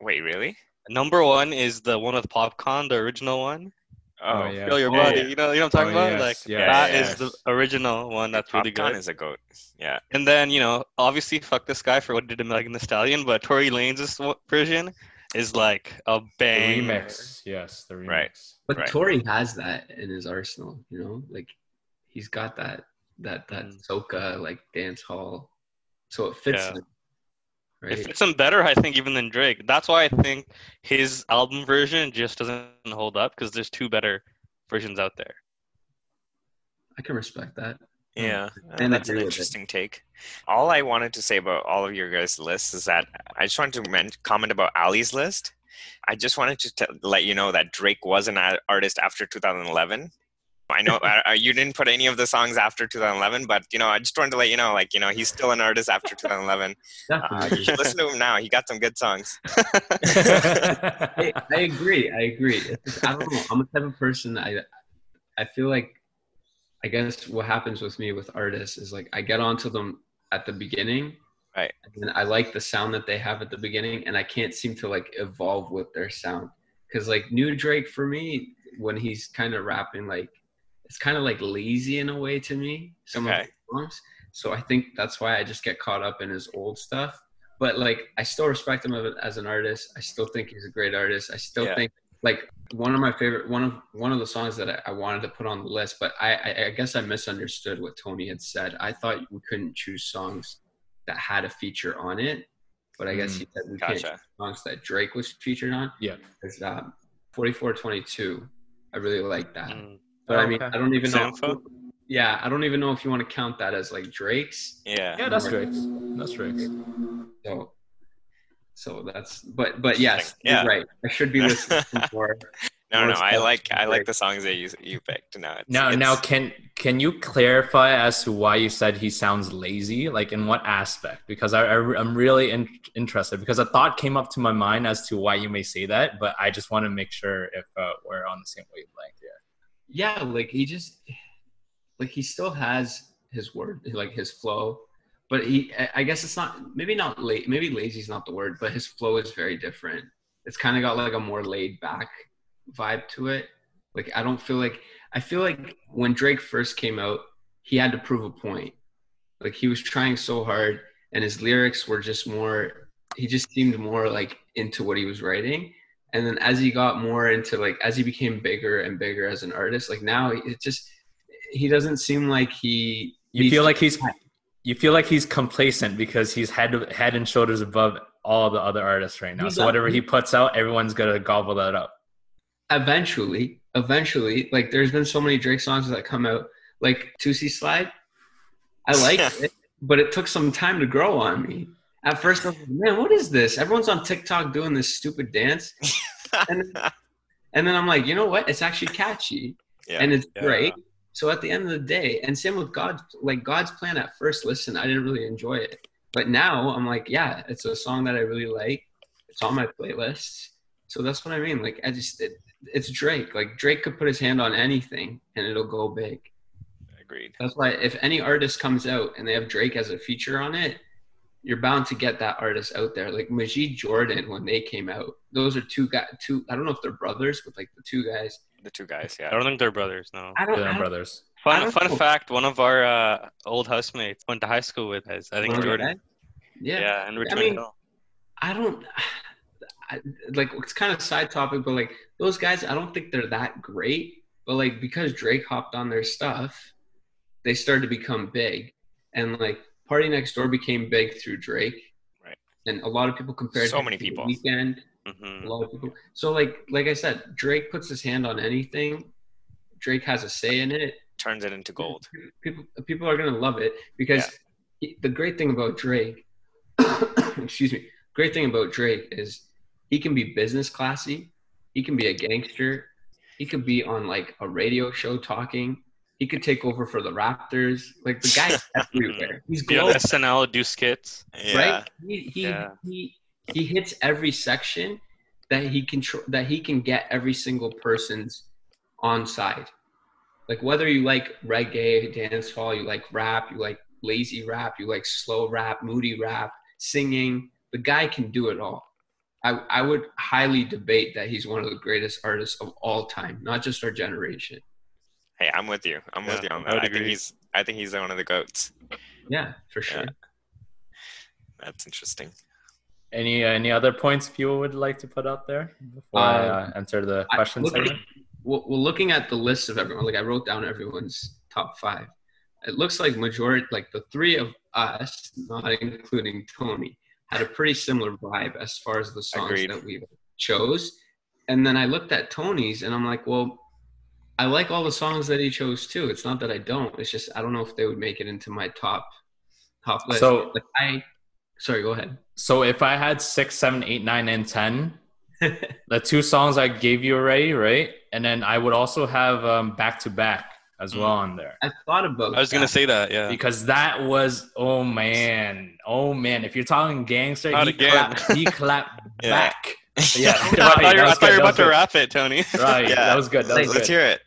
Wait, really? Number one is the one with Popcorn, the original one, Oh, yeah. Feel your Yeah, body. yeah. You know, you know what I'm talking Oh, about? yes, like yes, that yes. is the original one. That's really Popcorn good. is a goat. Yeah. And then you know, obviously, fuck this guy for what he did to Megan Thee Stallion, but Tory Lanez' version is like a The bang. remix. Yes, the remix. Right. But Right. Tory has that in his arsenal, you know, like he's got that that that Mm. soca like dance hall, so it fits Yeah. Him, It fits him better, I think, even than Drake. That's why I think his album version just doesn't hold up because there's two better versions out there. I can respect that. Yeah, uh, And that's an agree it. interesting take. All I wanted to say about all of your guys' lists is that I just wanted to men- comment about Ali's list. I just wanted to t- let you know that Drake was an artist after 2011. I know uh, you didn't put any of the songs after 2011, but you know, I just wanted to let you know, like, you know, he's still an artist after 2011. Uh, you should listen to him now. He got some good songs. I, I agree. I agree. Just, I don't know. I'm a type of person. I I feel like I guess what happens with me with artists is like I get onto them at the beginning, Right. And I like the sound that they have at the beginning, and I can't seem to like evolve with their sound. Because like new Drake for me, when he's kind of rapping, like it's kind of like lazy in a way to me. Some of Okay. songs. So I think that's why I just get caught up in his old stuff. But like I still respect him as an artist. I still think he's a great artist. I still Yeah. think like one of my favorite one of one of the songs that I, I wanted to put on the list, but I, I I guess I misunderstood what Tony had said. I thought we couldn't choose songs that had a feature on it, but I guess Mm, he said we can't choose songs that Drake was featured on. Yeah. It's um, 4422. I really like that. Mm. But I mean, I don't even know. Sampha? Yeah, I don't even know if you want to count that as like Drake's. Yeah. yeah, that's Drake's. That's Drake's. So, so that's. But but yes, Yeah. you're right. I should be listening more. No, no, I like I like the songs that you you picked. No, it's, Now, it's, now, can can you clarify as to why you said he sounds lazy? Like in what aspect? Because I, I am really in, interested. Because a thought came up to my mind as to why you may say that, but I just want to make sure if uh, we're on the same wavelength here. Yeah like he just like he still has his word like his flow but he I- guess it's not maybe not late maybe lazy is not the word but his flow is very different. It's kind of got like a more laid back vibe to it. Like i don't feel like i feel like when drake first came out he had to prove a point. Like he was trying so hard and his lyrics were just more he just seemed more like into what he was writing and then as he got more into like as he became bigger and bigger as an artist like now it just he doesn't seem like he You feel like he's you feel like he's complacent because he's head head and shoulders above all the other artists right now. So whatever he puts out, everyone's gonna gobble that up. eventually eventually like there's been so many drake songs that come out like Toosie Slide i like it but it took some time to grow on me at first i was like man what is this everyone's on tiktok doing this stupid dance and, and then i'm like you know what it's actually catchy yeah, and it's yeah. great. So at the end of the day, and same with God's like God's plan at first listen, I didn't really enjoy it. But now I'm like, yeah, it's a song that I really like. It's on my playlist. So that's what I mean. Like I just it, it's Drake. Like Drake could put his hand on anything and it'll go big. Agreed. That's why if any artist comes out and they have Drake as a feature on it, you're bound to get that artist out there. Like Majid Jordan when they came out, those are two guys. Two I don't know if they're brothers, but like the two guys. The two guys, yeah. I don't think they're brothers. No. I don't. Dylan I don't Brothers. I Fun don't fun know. fact: one of our uh, old housemates went to high school with us. I think One Jordan. Yeah. Yeah, and Richmond mean, Hill. I don't I, like it's kind of side topic, but like those guys, I don't think they're that great. But like because Drake hopped on their stuff, they started to become big, and like PartyNextDoor became big through Drake. Right. And a lot of people compared So many to The people. Weeknd. hmm A lot of people. So like like I said, Drake puts his hand on anything. Drake has a say in it Turns it into gold. people people are gonna love it because he- the great thing about Drake, excuse me, great thing about Drake is he can be business classy, he can be a gangster, he could be on like a radio show talking, he could take over for the Raptors. Like the guy's everywhere. He's Be on global, SNL, do skits. Yeah. right? He he, Yeah. he he hits every section that he can tr- that he can get every single person's on side. Like whether you like reggae, dance hall, you like rap, you like lazy rap, you like slow rap, moody rap, singing, the guy can do it all. I, I would highly debate that he's one of the greatest artists of all time, not just our generation. Hey, I'm with you. I'm with you on I that. would I, think agree. he's I think he's one of the goats. Yeah, for sure. Yeah. That's interesting. Any any other points people would like to put out there before I Uh, uh, enter the I- question looking- segment? well, well, looking at the list of everyone, like I wrote down everyone's top five. It looks like majority, like the three of us, not including Tony, had a pretty similar vibe as far as the songs Agreed. that we chose. And then I looked at Tony's, and I'm like, well, I like all the songs that he chose too. It's not that I don't. It's just I don't know if they would make it into my top top list. So- like I, sorry, go ahead. So if I had six, seven, eight, nine, and ten, the two songs I gave you already, right? And then I would also have um, back to back as well on there I thought about. I was gonna say that. Yeah. because that was oh man, oh man. If you're talking gangster, Not he again. clapped, he clapped Yeah. back. Yeah, I thought you right, were, I thought you were about that to was rap it, Tony. Right, Yeah. that was good. That was Let's good. hear it.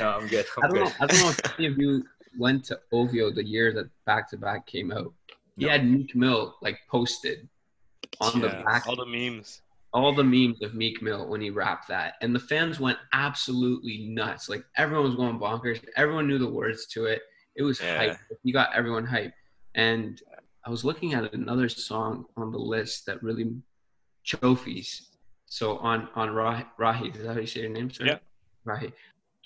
No, I'm good. I'm I don't good. know. I don't know if any of you went to OVO the year that Back to Back came out. He No. had Meek Mill like posted on the back, All the memes. all the memes of Meek Mill when he rapped that, and the fans went absolutely nuts. Like everyone was going bonkers. Everyone knew the words to it. It was Yeah. hype. He got everyone hype. And I was looking at another song on the list that really trophies. So on on Rahi, Rahi is that how you say your name, sir? Yeah. Rahi.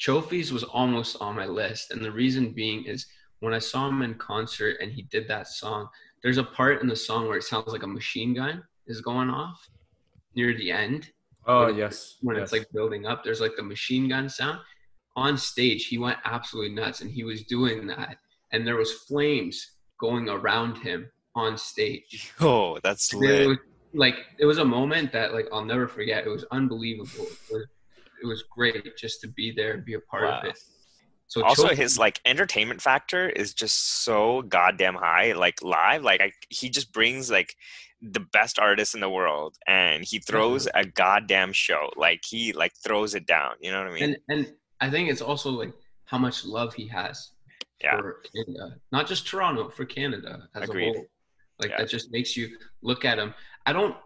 Trophies was almost on my list, and the reason being is when I saw him in concert and he did that song. There's a part in the song where it sounds like a machine gun is going off near the end Oh when- yes. when yes. it's like building up. There's like the machine gun sound. On stage, he went absolutely nuts, and he was doing that, and there was flames going around him on stage. Oh, that's It was, like it was a moment that like I'll never forget. It was unbelievable. It was, it was great just to be there and be a part of it. So also his like entertainment factor is just so goddamn high like live like I, he just brings like the best artist in the world and he throws mm-hmm. a goddamn show like he like throws it down you know what i mean and and I think it's also like how much love he has Yeah. for Canada, not just Toronto, for Canada as Agreed. a whole. Like Yeah. that just makes you look at him. I don't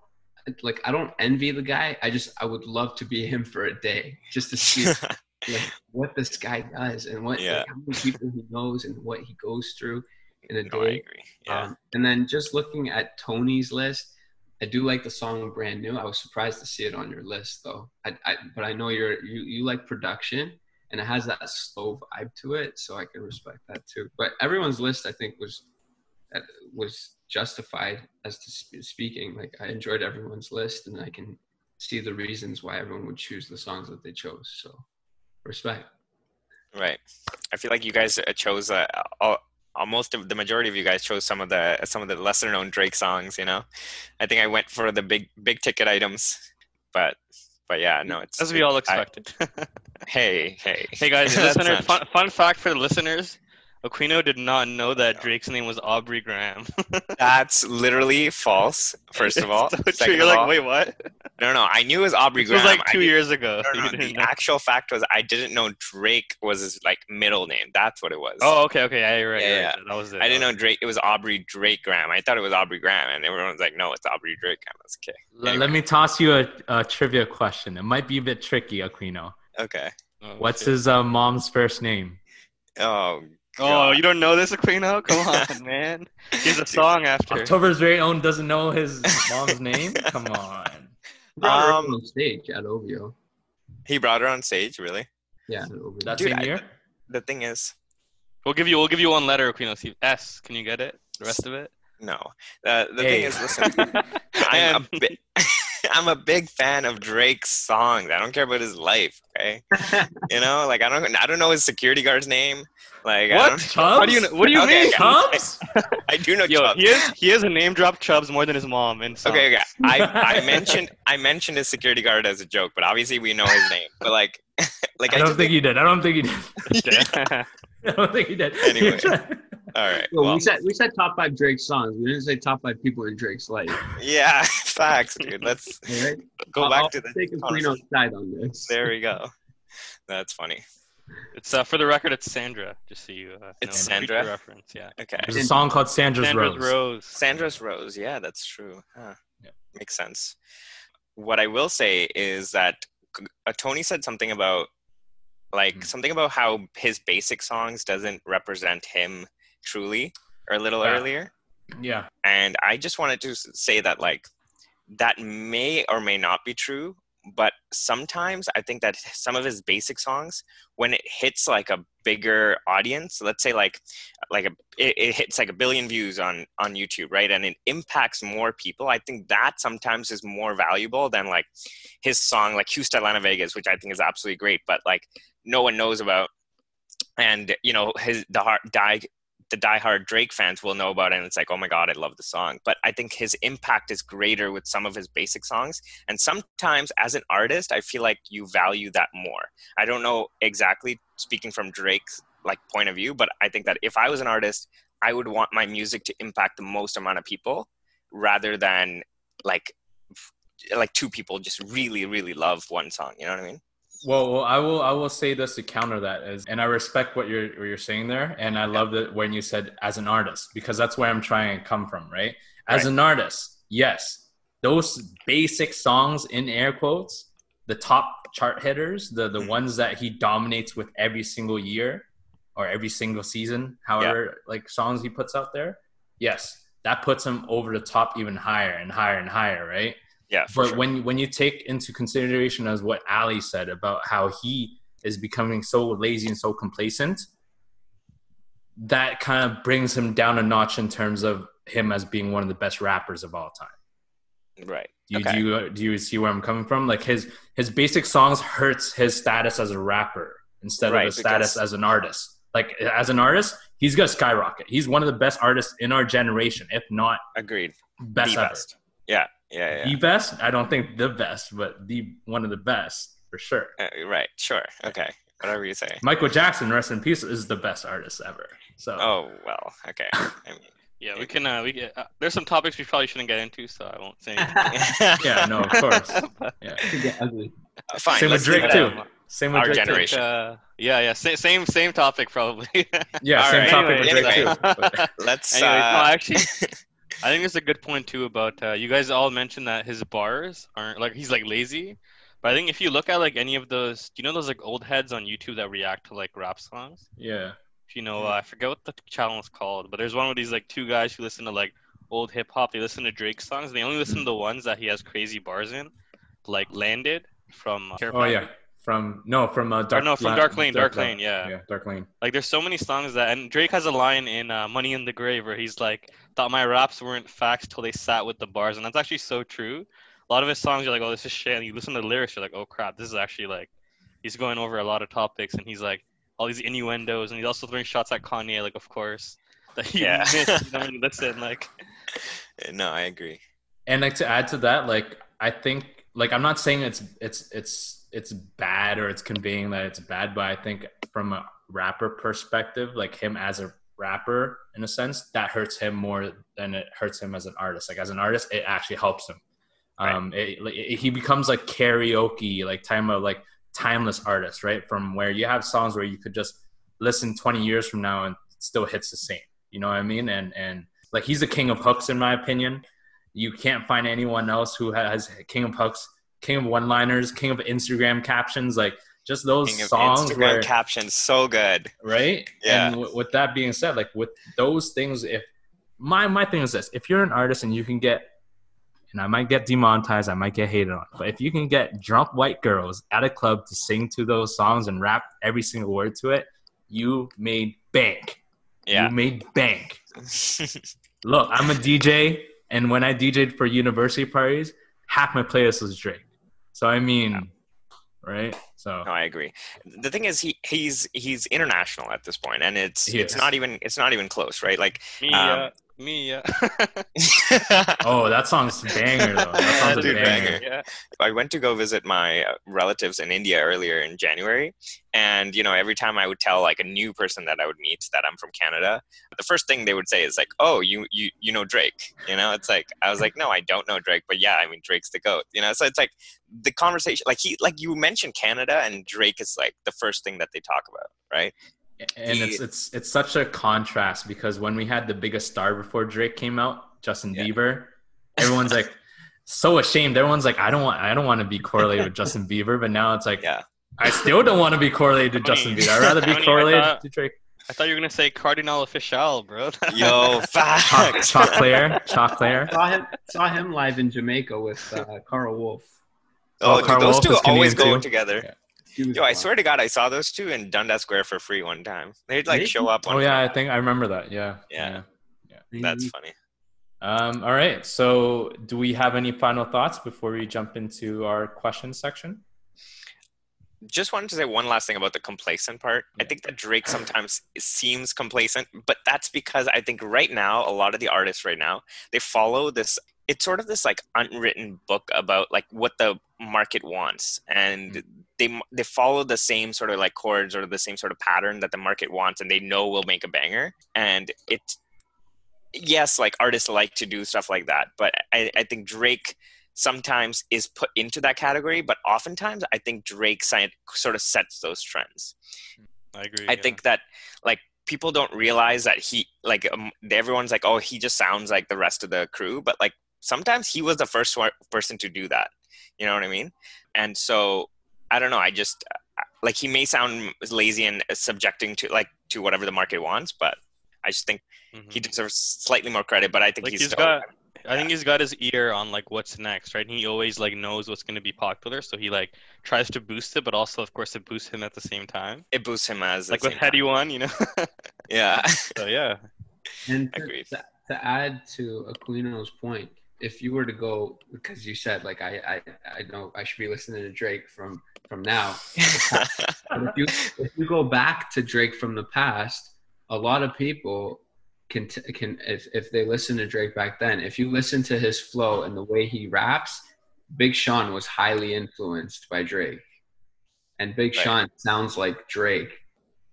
like I don't envy the guy. I just I would love to be him for a day just to see like what this guy does and what Yeah. like, how many people he knows and what he goes through in a no i agree yeah Um, and then just looking at Tony's list, I do like the song "Brand New." I was surprised to see it on your list, though. I, I but I know you're you you like production, and it has that slow vibe to it, so I can respect that too. But everyone's list, I think, was was justified as to sp- speaking. Like I enjoyed everyone's list, and I can see the reasons why everyone would choose the songs that they chose. So respect. right i feel like you guys uh, chose uh, all, almost of the majority of you guys chose some of the some of the lesser known drake songs you know i think i went for the big big ticket items but but yeah no it's As we all I- expected. hey hey hey guys, That's listener, not- fun, fun fact for the listeners. Aquino did not know that Drake's name was Aubrey Graham. That's literally false. First of all, so true. Second You're of like, all, wait, what? no, no, I knew it was Aubrey This was like two didn't- years ago. No, You no, the know. actual fact was I didn't know Drake was his like middle name. That's what it was. Oh, okay, okay. Yeah, you're right. Yeah, you're yeah. That was it. I didn't know Drake. It was Aubrey Drake Graham. I thought it was Aubrey Graham, and everyone was like, "No, it's Aubrey Drake Graham." That's okay. L- Anyway. Let me toss you a, a trivia question. It might be a bit tricky, Aquino. Okay. Oh, What's shit. his uh, mom's first name? Oh. Oh, God. you don't know this, Aquino? Come on, man. Here's a song after. October's very own doesn't know his mom's name. Come on. Brought her up Um, on stage at OVO. He brought her on stage. Really? Yeah, at OVO. That Dude, same I- The thing is, We'll give you. We'll give you one letter, Aquino. See, S. Can you get it? The rest of it. no. Uh, the thing is, listen. I'm a big, I'm a big fan of Drake's songs. I don't care about his life. Okay. You know, like I don't, I don't know his security guard's name. Like I What? don't, Chubbs? How do you? Know, what do you Okay, mean? okay. Chubbs? I do know Yo, Chubbs. he is. He is a name drop Chubbs more than his mom. And songs. Okay, okay. I, I mentioned I mentioned his security guard as a joke, but obviously we know his name. But like, like I I, don't just think he did. I don't think he did. I don't think he did. Anyway. all right. Well, Well, we said we said top five Drake songs. We didn't say top five people in Drake's life. yeah, facts, dude. Let's All right? go I'll- back I'll to the. take a conversation. Side on this. There we go. That's funny. it's uh, for the record. It's Sandra. Just so you. Uh, It's know, Sandra? Reference. Yeah. Okay. There's a song called Sandra's, Sandra's Rose. Rose. Sandra's Rose. Yeah, that's true. Huh. makes sense. What I will say is that uh, Tony said something about like Mm. something about how his basic songs doesn't represent him truly or a little Yeah. earlier Yeah. and i just wanted to say that like that may or may not be true but sometimes i think that some of his basic songs when it hits like a bigger audience let's say like like a it, it hits like a billion views on on youtube right and it impacts more people i think that sometimes is more valuable than like his song like Houstatlantavegas which i think is absolutely great but like no one knows about and you know his the heart die the diehard Drake fans will know about it and it's like, oh my God, I love the song. But I think his impact is greater with some of his basic songs. And sometimes as an artist, I feel like you value that more. I don't know exactly speaking from Drake's like point of view, but I think that if I was an artist, I would want my music to impact the most amount of people rather than like like two people just really, really love one song. You know what I mean? Well, well, I will. I will say this to counter that is, and I respect what you're what you're saying there, and I love that when you said as an artist because that's where I'm trying to come from, right? As Right. an artist, yes, those basic songs in air quotes, the top chart hitters, the the Mhm. ones that he dominates with every single year or every single season, however like songs he puts out there, yes, that puts him over the top even higher and higher and higher, right? Yeah. For but sure. when when you take into consideration as what Ali said about how he is becoming so lazy and so complacent, that kind of brings him down a notch in terms of him as being one of the best rappers of all time. right. Do you, Okay. do you do you see where I'm coming from? Like his his basic songs hurts his status as a rapper instead Right, of his status as an artist. Like as an artist, he's gonna skyrocket. He's one of the best artists in our generation, if not Agreed. best the ever. best. Yeah. Yeah. Yeah. The best? I don't think the best, but the one of the best for sure. Uh, right. Sure. Okay. Whatever you say. Michael Jackson, rest in peace, is the best artist ever. So Oh well. Okay. I mean, Yeah, we can. Uh, we get, uh, there's some topics we probably shouldn't get into, so I won't say. yeah, no, of course. Yeah. Get ugly. Fine. Same with Drake too. Same with Our Drake too. generation. uh, yeah, yeah, same, same, same topic probably. Yeah, All same right. topic with Drake Anyway. too. But- Let's. Anyways, no, uh, actually, I think it's a good point too about uh, you guys all mentioned that his bars aren't like he's like lazy, but I think if you look at like any of those, you know those like old heads on YouTube that react to like rap songs? yeah. If you know, uh, I forget what the channel is called, but there's one with these like two guys who listen to like old hip hop. They listen to Drake songs. And they only listen to the ones that he has crazy bars in, like "Landed" from. uh, Oh yeah. From no, from uh, Dark. no, from La- Dark Lane, Dark Lane, yeah. Yeah, Dark Lane. Like there's so many songs that and Drake has a line in uh, Money in the Grave where he's like thought my raps weren't facts till they sat with the bars and that's actually so true. A lot of his songs you're like, oh this is shit and you listen to the lyrics, you're like, oh crap, this is actually like he's going over a lot of topics and he's like all these innuendos and he's also throwing shots at Kanye, like of course. That you Yeah. miss, you don't listen, like no, I agree. And like to add to that, like I think like I'm not saying it's it's it's it's bad or it's conveying that it's bad, but I think from a rapper perspective, like him as a rapper in a sense, that hurts him more than it hurts him as an artist. Like as an artist, it actually helps him. Um, it, it- he becomes like karaoke, like time of like timeless artist, right? From where you have songs where you could just listen 20 years from now and still hits the same. You know what I mean? And and like he's the king of hooks in my opinion. You can't find anyone else who has king of hooks, king of one-liners, king of Instagram captions, like just those King songs Instagram where captions, so good. right? Yeah. And w- with that being said, like with those things, if my my thing is this: if you're an artist and you can get, and I might get demonetized, I might get hated on, but if you can get drunk white girls at a club to sing to those songs and rap every single word to it, you made bank. Yeah. You made bank. Look, I'm a DJ, and when I DJed for university parties, half my playlist was Drake. So I mean, right? So No, I agree. The thing is, he he's he's international at this point, and it's He it's is. not even it's not even close, right? Like, me, Um, uh, me, yeah oh, that song's a banger though. That song's a banger. banger. yeah. I went to go visit my uh, relatives in India earlier in January, and you know, every time I would tell like a new person that I would meet that I'm from Canada, the first thing they would say is like, "Oh, you you you know Drake?" You know, it's like I was like, "No, I don't know Drake, but yeah, I mean Drake's the goat." You know, so it's like the conversation, like he like you mentioned Canada, and Drake is like the first thing that they talk about, right? And it's it's it's such a contrast because when we had the biggest star before Drake came out, Justin Yeah. Bieber, everyone's like, so ashamed. Everyone's like, I don't want, I don't want to be correlated with Justin Bieber, but now it's like, Yeah. I still don't want to be correlated to Justin Bieber. I'd rather be correlated thought- to Drake. I thought you were gonna say Kardinal Offishall, bro. Yo, Chalk, facts. chalk player, chalk player. saw him saw him live in Jamaica with uh, Karl Wolf. Oh, Oh, dude, Carl those Wolf two is always Canadian go too. together. Yeah. Yo, I swear to God, I saw those two in Dundas Square for free one time. They'd like show up. Oh yeah, I think I remember that. Yeah, Yeah. Mm-hmm. that's funny. Um, all right. So, do we have any final thoughts before we jump into our question section? Just wanted to say one last thing about the complacent part. I think that Drake sometimes seems complacent, but that's because I think right now a lot of the artists right now they follow this. It's sort of this like unwritten book about like what the market wants, and they they follow the same sort of like chords or the same sort of pattern that the market wants, and they know will make a banger. And it yes, like artists like to do stuff like that, but I, I think Drake sometimes is put into that category, but oftentimes I think Drake sort of sets those trends. I agree. I yeah. think that like people don't realize that he like um, everyone's like oh he just sounds like the rest of the crew, but like sometimes he was the first one, person to do that. You know what I mean? And so I don't know. I just uh, like he may sound lazy and subjecting to like to whatever the market wants, but I just think Mhm. he deserves slightly more credit. But I think like he's, he's still, got I think he's got his ear on like what's next, right? And he always like knows what's going to be popular, so he like tries to boost it, but also of course it boosts him at the same time. it boosts him as Like the with same Heady. One, you know. Yeah. so yeah, And to, Agreed. to, to add to Aquino's point, if you were to go, because you said like I, I I know I should be listening to Drake from from now. If you if you go back to Drake from the past, a lot of people can can if if they listen to Drake back then, if you listen to his flow and the way he raps, Big Sean was highly influenced by Drake, and Big Right. Sean sounds like Drake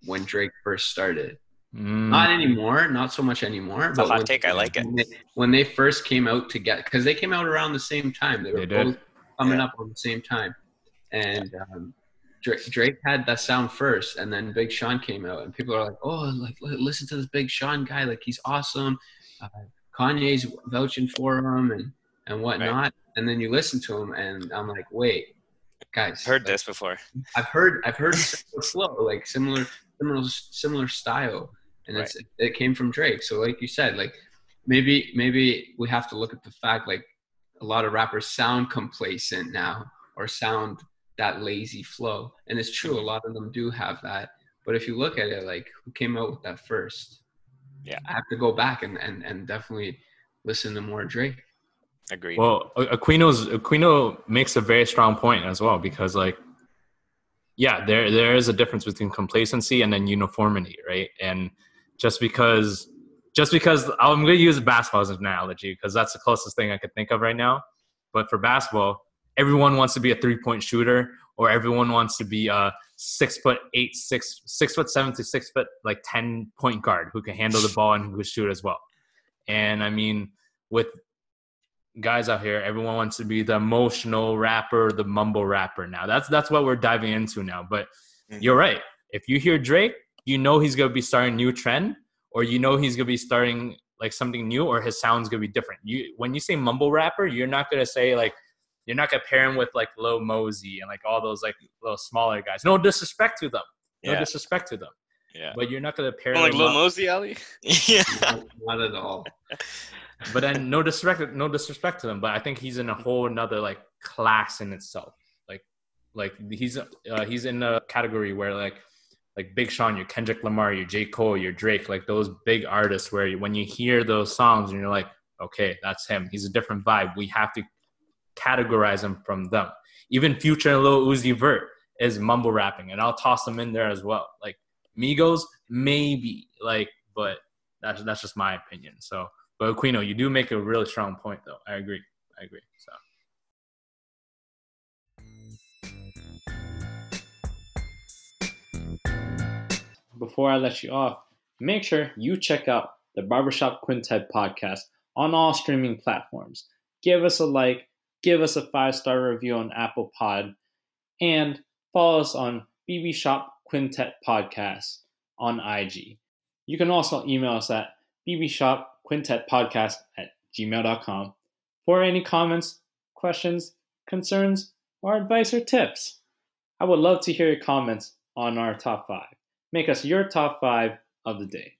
when Drake first started. Mm, Not anymore, not so much anymore. It's a hot when- take, I like it. When they, when they first came out together, because they came out around the same time. They were They both coming Yeah. up on the same time, and um, Drake, Drake had that sound first, and then Big Sean came out, and people are like, "Oh, like listen to this Big Sean guy, like he's awesome." Uh, Kanye's vouching for him and and whatnot, and then you listen to him, and I'm like, "Wait, guys, Heard like, this before. I've heard I've heard slow, like similar similar similar style, and it's it came from Drake. So like you said, like maybe maybe we have to look at the fact like a lot of rappers sound complacent now or sound that lazy flow, and it's true. A lot of them do have that, but if you look at it, like who came out with that first? Yeah. I have to go back and and and definitely listen to more Drake. Agreed. Well, A- Aquino's Aquino makes a very strong point as well because, like, yeah, there there is a difference between complacency and then uniformity, right? And just because, just because I'm going to use basketball as an analogy because that's the closest thing I could think of right now. But for basketball, everyone wants to be a three point shooter, or everyone wants to be a six foot eight, six six foot seven to six foot like ten point guard who can handle the ball and who can shoot as well. And I mean, with guys out here, everyone wants to be the emotional rapper, the mumble rapper. Now that's that's what we're diving into now. But Mhm. you're right. If you hear Drake, you know he's gonna be starting a new trend, or you know he's gonna be starting like something new, or his sound's gonna be different. You when you say mumble rapper, you're not gonna say like you're not gonna pair him with like Lil Mosey and like all those like little smaller guys. No disrespect to them. No yeah. disrespect to them. Yeah. But you're not gonna pair like them Lil up. Mosey, Ali. yeah. not, not at all. but then no disrespect no disrespect to them, but i think he's in a whole another like class in itself like like he's uh, he's in a category where like like big sean your kendrick lamar your j. Cole your drake like those big artists where you, when you hear those songs and you're like okay that's him. He's a different vibe. We have to categorize him from them. Even future and Lil Uzi Vert is mumble rapping and i'll toss them in there as well. Like migos maybe like but that's that's just my opinion. So but Aquino, you do make a really strong point, though. I agree. I agree. So Before I let you off, make sure you check out the Barbershop Quintet podcast on all streaming platforms. Give us a like, give us a five star review on Apple Pod, and follow us on BB Shop Quintet Podcast on IG. You can also email us at bbshopquintetpodcast at gmail.com for any comments, questions, concerns, or advice or tips. I would love to hear your comments on our top five. Make us your top five of the day.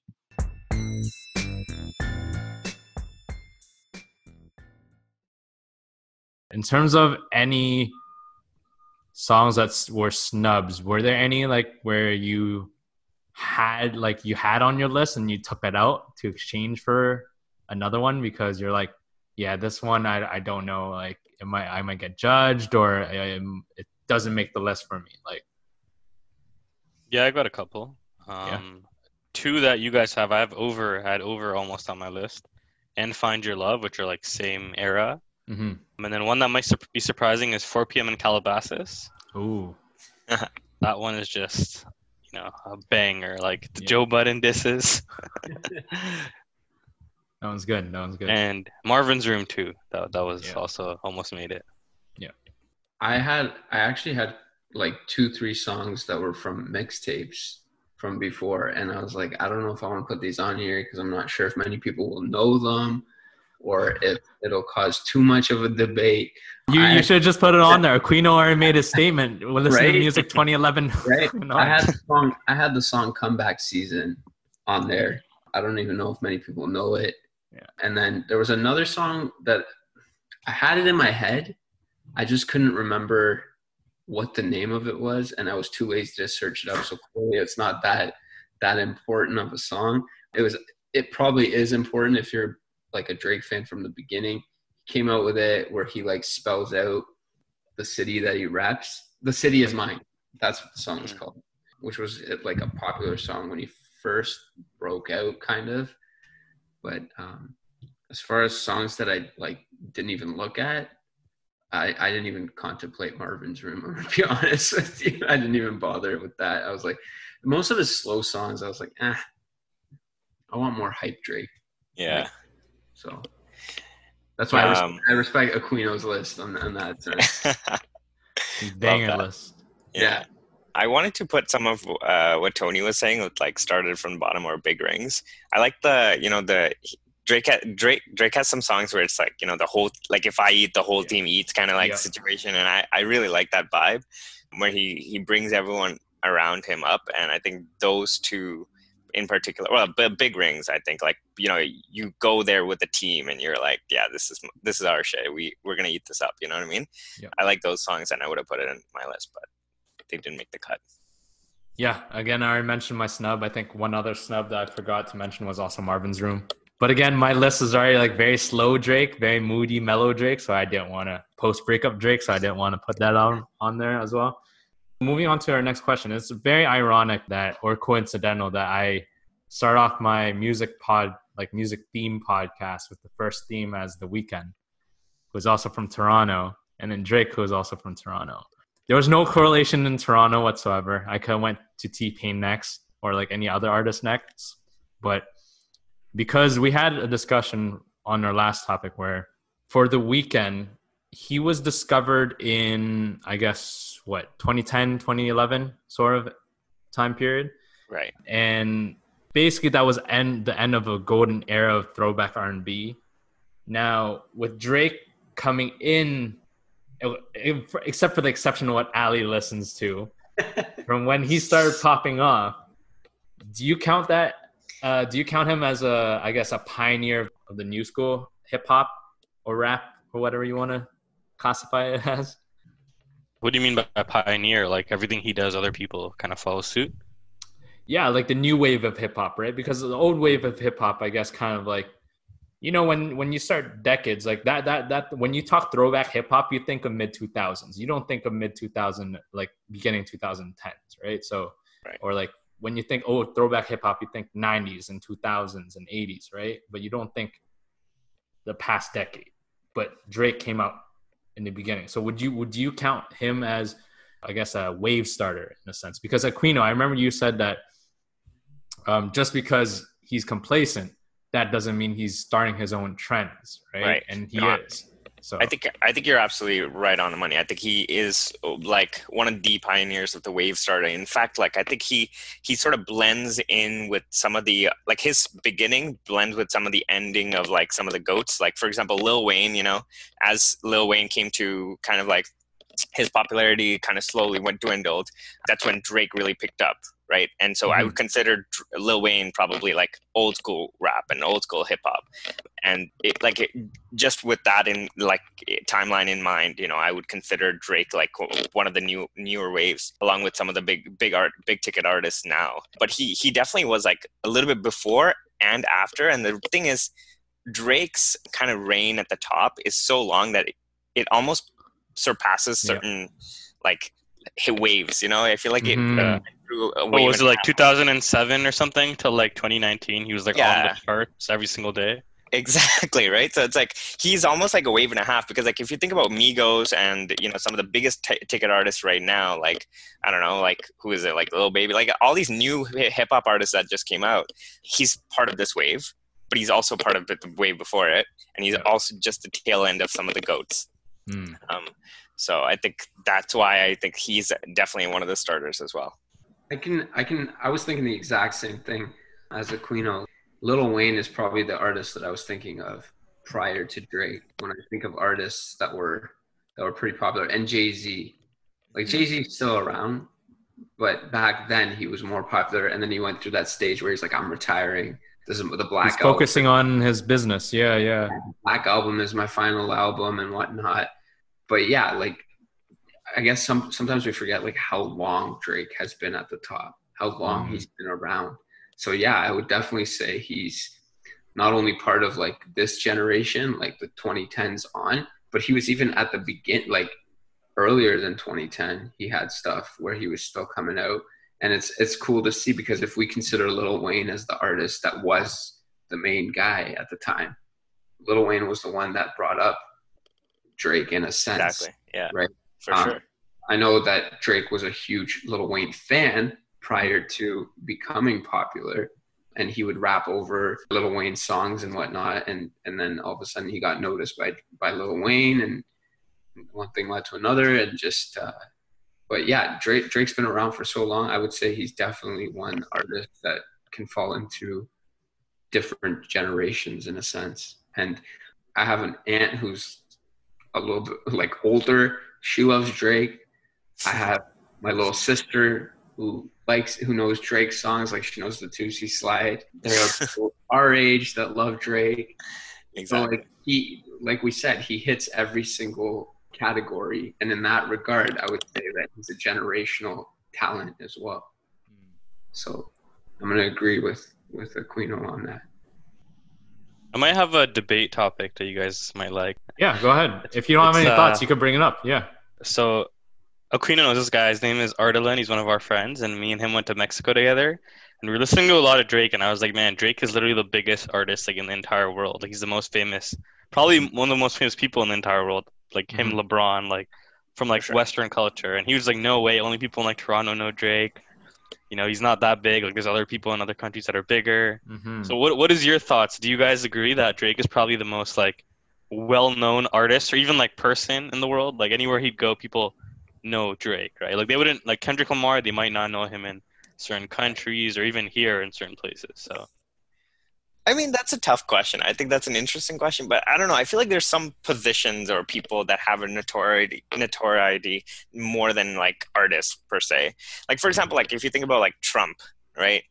In terms of any songs that were snubs, were there any like where you had like you had on your list and you took it out to exchange for another one because you're like, yeah, this one I, I don't know, like it might I might get judged or um, it doesn't make the list for me. Like, yeah, I got a couple. Um, yeah. Two that you guys have, I have over had over almost on my list, and Find Your Love, which are like same era. Mm-hmm. And then one that might be surprising is 4 p.m. in Calabasas. Ooh. that one is just, you know, a banger. Like the yeah. Joe Budden disses. that one's good. That one's good. And Marvin's Room too. That that was yeah. also almost made it. Yeah. I had I actually had like two, three songs that were from mixtapes from before, and I was like, I don't know if I want to put these on here because I'm not sure if many people will know them or if it'll cause too much of a debate. You, I, you should just put it on there. Aquino already made a statement. We'll listen right? to music 2011. right. I had the song. I had the song "Comeback Season" on there. I don't even know if many people know it. Yeah. And then there was another song that I had it in my head. I just couldn't remember what the name of it was, and I was too lazy to search it up. So clearly, it's not that that important of a song. It was. It probably is important if you're like a Drake fan from the beginning. He came out with it where he like spells out the city that he raps. The city is mine. That's what the song is mm. called, which was like a popular song when he first broke out, kind of. But um, as far as songs that I like didn't even look at, I, I didn't even contemplate Marvin's Room. I'm gonna be honest with you. I didn't even bother with that. I was like, most of his slow songs, I was like, ah, I want more hype Drake. Yeah. Like, so that's why um, I, respect, I, respect, Aquino's list on, on that sense. Banger list. Yeah. yeah. I wanted to put some of uh, what Tony was saying, with like started from the bottom or big rings. I like the, you know, the Drake, Drake, Drake has some songs where it's like, you know, the whole, like if I eat, the whole yeah. team eats kind of like yeah. situation. And I, I really like that vibe where he, he brings everyone around him up. And I think those two in particular well big rings i think like you know you go there with the team and you're like yeah this is this is our shit we we're gonna eat this up you know what i mean yeah. i like those songs and i would have put it in my list but they didn't make the cut yeah again i already mentioned my snub i think one other snub that i forgot to mention was also marvin's room but again my list is already like very slow drake very moody mellow drake so i didn't want to post breakup drake so i didn't want to put that on on there as well Moving on to our next question. It's very ironic that, or coincidental, that I start off my music pod, like music theme podcast, with the first theme as The Weeknd, who's also from Toronto, and then Drake, who is also from Toronto. There was no correlation in Toronto whatsoever. I could have went to T Pain next, or like any other artist next, but because we had a discussion on our last topic where for The Weeknd he was discovered in i guess what 2010 2011 sort of time period? Right. And basically that was end the end of a golden era of throwback r&b now with drake coming in except for the exception of what ali listens to from when he started popping off do you count that uh, do you count him as a i guess a pioneer of the new school hip-hop or rap or whatever you want to classify it as. What do you mean by a pioneer? Like everything he does, other people kind of follow suit? Yeah, like the new wave of hip hop, right? Because the old wave of hip hop, I guess, kind of like, you know, when when you start decades like that, that that when you talk throwback hip hop, you think of mid two thousands. You don't think of mid two thousand like beginning two thousand tens, right? So, right. or like when you think oh throwback hip hop, you think nineties and two thousands and eighties, right? But you don't think the past decade. But Drake came out in the beginning. So would you would you count him as I guess a wave starter in a sense? Because Aquino, I remember you said that um, just because he's complacent, that doesn't mean he's starting his own trends, right? right. And he Not, is. So I think I think you're absolutely right on the money. I think he is like one of the pioneers of the wave starting. In fact, like I think he he sort of blends in with some of the like his beginning blends with some of the ending of like some of the goats. Like for example, Lil Wayne. You know, as Lil Wayne came to kind of like his popularity kind of slowly went dwindled. That's when Drake really picked up, right? And so I would consider Lil Wayne probably like old school rap and old school hip hop, and it, like it, just with that in like timeline in mind, you know, I would consider Drake like one of the new newer waves, along with some of the big big art big ticket artists now. But he he definitely was like a little bit before and after. And the thing is, Drake's kind of reign at the top is so long that it, it almost surpasses Yeah. certain like hit waves. You know, I feel like it. Mhm. Uh, a What was it like half. 2007 or something to like 2019? He was like on the charts every single day. Exactly right. So it's like he's almost like a wave and a half because like if you think about Migos and you know some of the biggest t- ticket artists right now, like I don't know, like who is it, like Lil Baby, like all these new hip hop artists that just came out. He's part of this wave, but he's also part of the wave before it, and he's Yeah. also just the tail end of some of the goats. mm, Um, so I think that's why I think he's definitely one of the starters as well. I can, I can, I was thinking the exact same thing as Aquino. Lil Wayne is probably the artist that I was thinking of prior to Drake. When I think of artists that were that were pretty popular, and Jay Z, like mm-hmm. Jay Z is still around, but back then he was more popular, and then he went through that stage where he's like, I'm retiring. This is the Black he's album. focusing on his business. Yeah, yeah. Black album is my final album and whatnot. But yeah, like I guess some sometimes we forget like how long Drake has been at the top, how long Mhm. he's been around. So yeah, I would definitely say he's not only part of like this generation, like the 2010s on, but he was even at the begin like earlier than 2010. He had stuff where he was still coming out, and it's it's cool to see because if we consider Lil Wayne as the artist that was the main guy at the time, Lil Wayne was the one that brought up Drake in a sense. Exactly. Yeah. Right. For Um, sure. I know that Drake was a huge Lil Wayne fan prior to becoming popular, and he would rap over Lil Wayne songs and whatnot, and and then all of a sudden he got noticed by by Lil Wayne, and one thing led to another, and just. Uh, but yeah, Drake Drake's been around for so long. I would say he's definitely one artist that can fall into different generations in a sense. And I have an aunt who's a little bit like older. She loves Drake. I have my little sister who likes who knows Drake songs, like she knows the Toosie Slide. There are people our age that love Drake. Exactly. So like he like we said, he hits every single category. And in that regard, I would say that he's a generational talent as well. Hmm. So I'm gonna agree with with Aquino on that. I might have a debate topic that you guys might like. Yeah, go ahead. If you don't have It's, any uh, thoughts, you can bring it up. Yeah. So Aquino knows this guy. His name is Ardalan. He's one of our friends, and me and him went to Mexico together. And we were listening to a lot of Drake, and I was like, man, Drake is literally the biggest artist like in the entire world. Like he's the most famous, probably one of the most famous people in the entire world. Like him, LeBron, like from like sure. Western culture. And he was like, no way, only people in like Toronto know Drake. You know, he's not that big. Like there's other people in other countries that are bigger. Mm-hmm. So what what is your thoughts? Do you guys agree that Drake is probably the most like well-known artist or even like person in the world? Like anywhere he'd go, people know Drake, right? Like they wouldn't like Kendrick Lamar, they might not know him in certain countries or even here in certain places. So I mean, that's a tough question. I think that's an interesting question, but I don't know. I feel like there's some positions or people that have a notoriety, notoriety more than like artists per se. Like for example, like if you think about like Trump, right?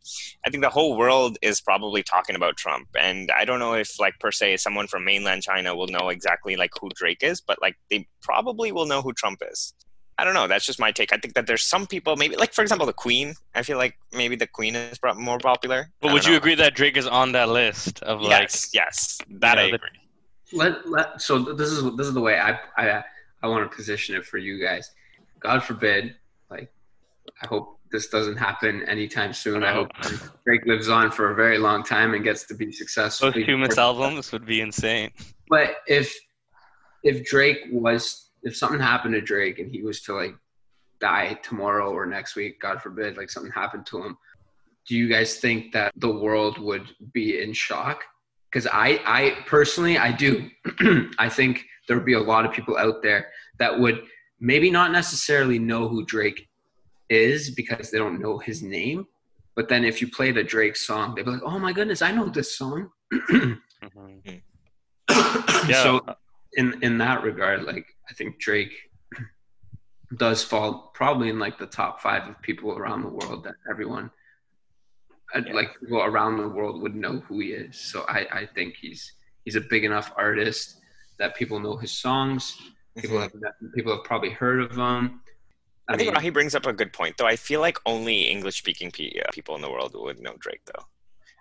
I think the whole world is probably talking about Trump, and I don't know if like per se someone from mainland China will know exactly like who Drake is, but like they probably will know who Trump is. I don't know. That's just my take. I think that there's some people, maybe like for example, the Queen. I feel like maybe the Queen is pro- more popular. But would don't you know. agree that Drake is on that list of like Yes, yes, that know, I agree. let, let so this is this is the way I I I want to position it for you guys. God forbid, like I hope this doesn't happen anytime soon. I hope Drake lives on for a very long time and gets to be successful. posthumous albums would be insane. But if if Drake was if something happened to Drake and he was to like die tomorrow or next week, God forbid, like something happened to him, do you guys think that the world would be in shock because I, I personally, I do. I think there would be a lot of people out there that would maybe not necessarily know who Drake is because they don't know his name. But then if you played a Drake song, they'd be like, "Oh my goodness, I know this song." Mhm. Yeah. So in in that regard, like I think Drake does fall probably in like the top five of people around the world that everyone uh, Yeah. like people around the world would know who he is. So I I think he's he's a big enough artist that people know his songs. People Mhm. have people have probably heard of him. I think Rahi brings up a good point, though. I feel like only English-speaking uh, people in the world would know Drake, though.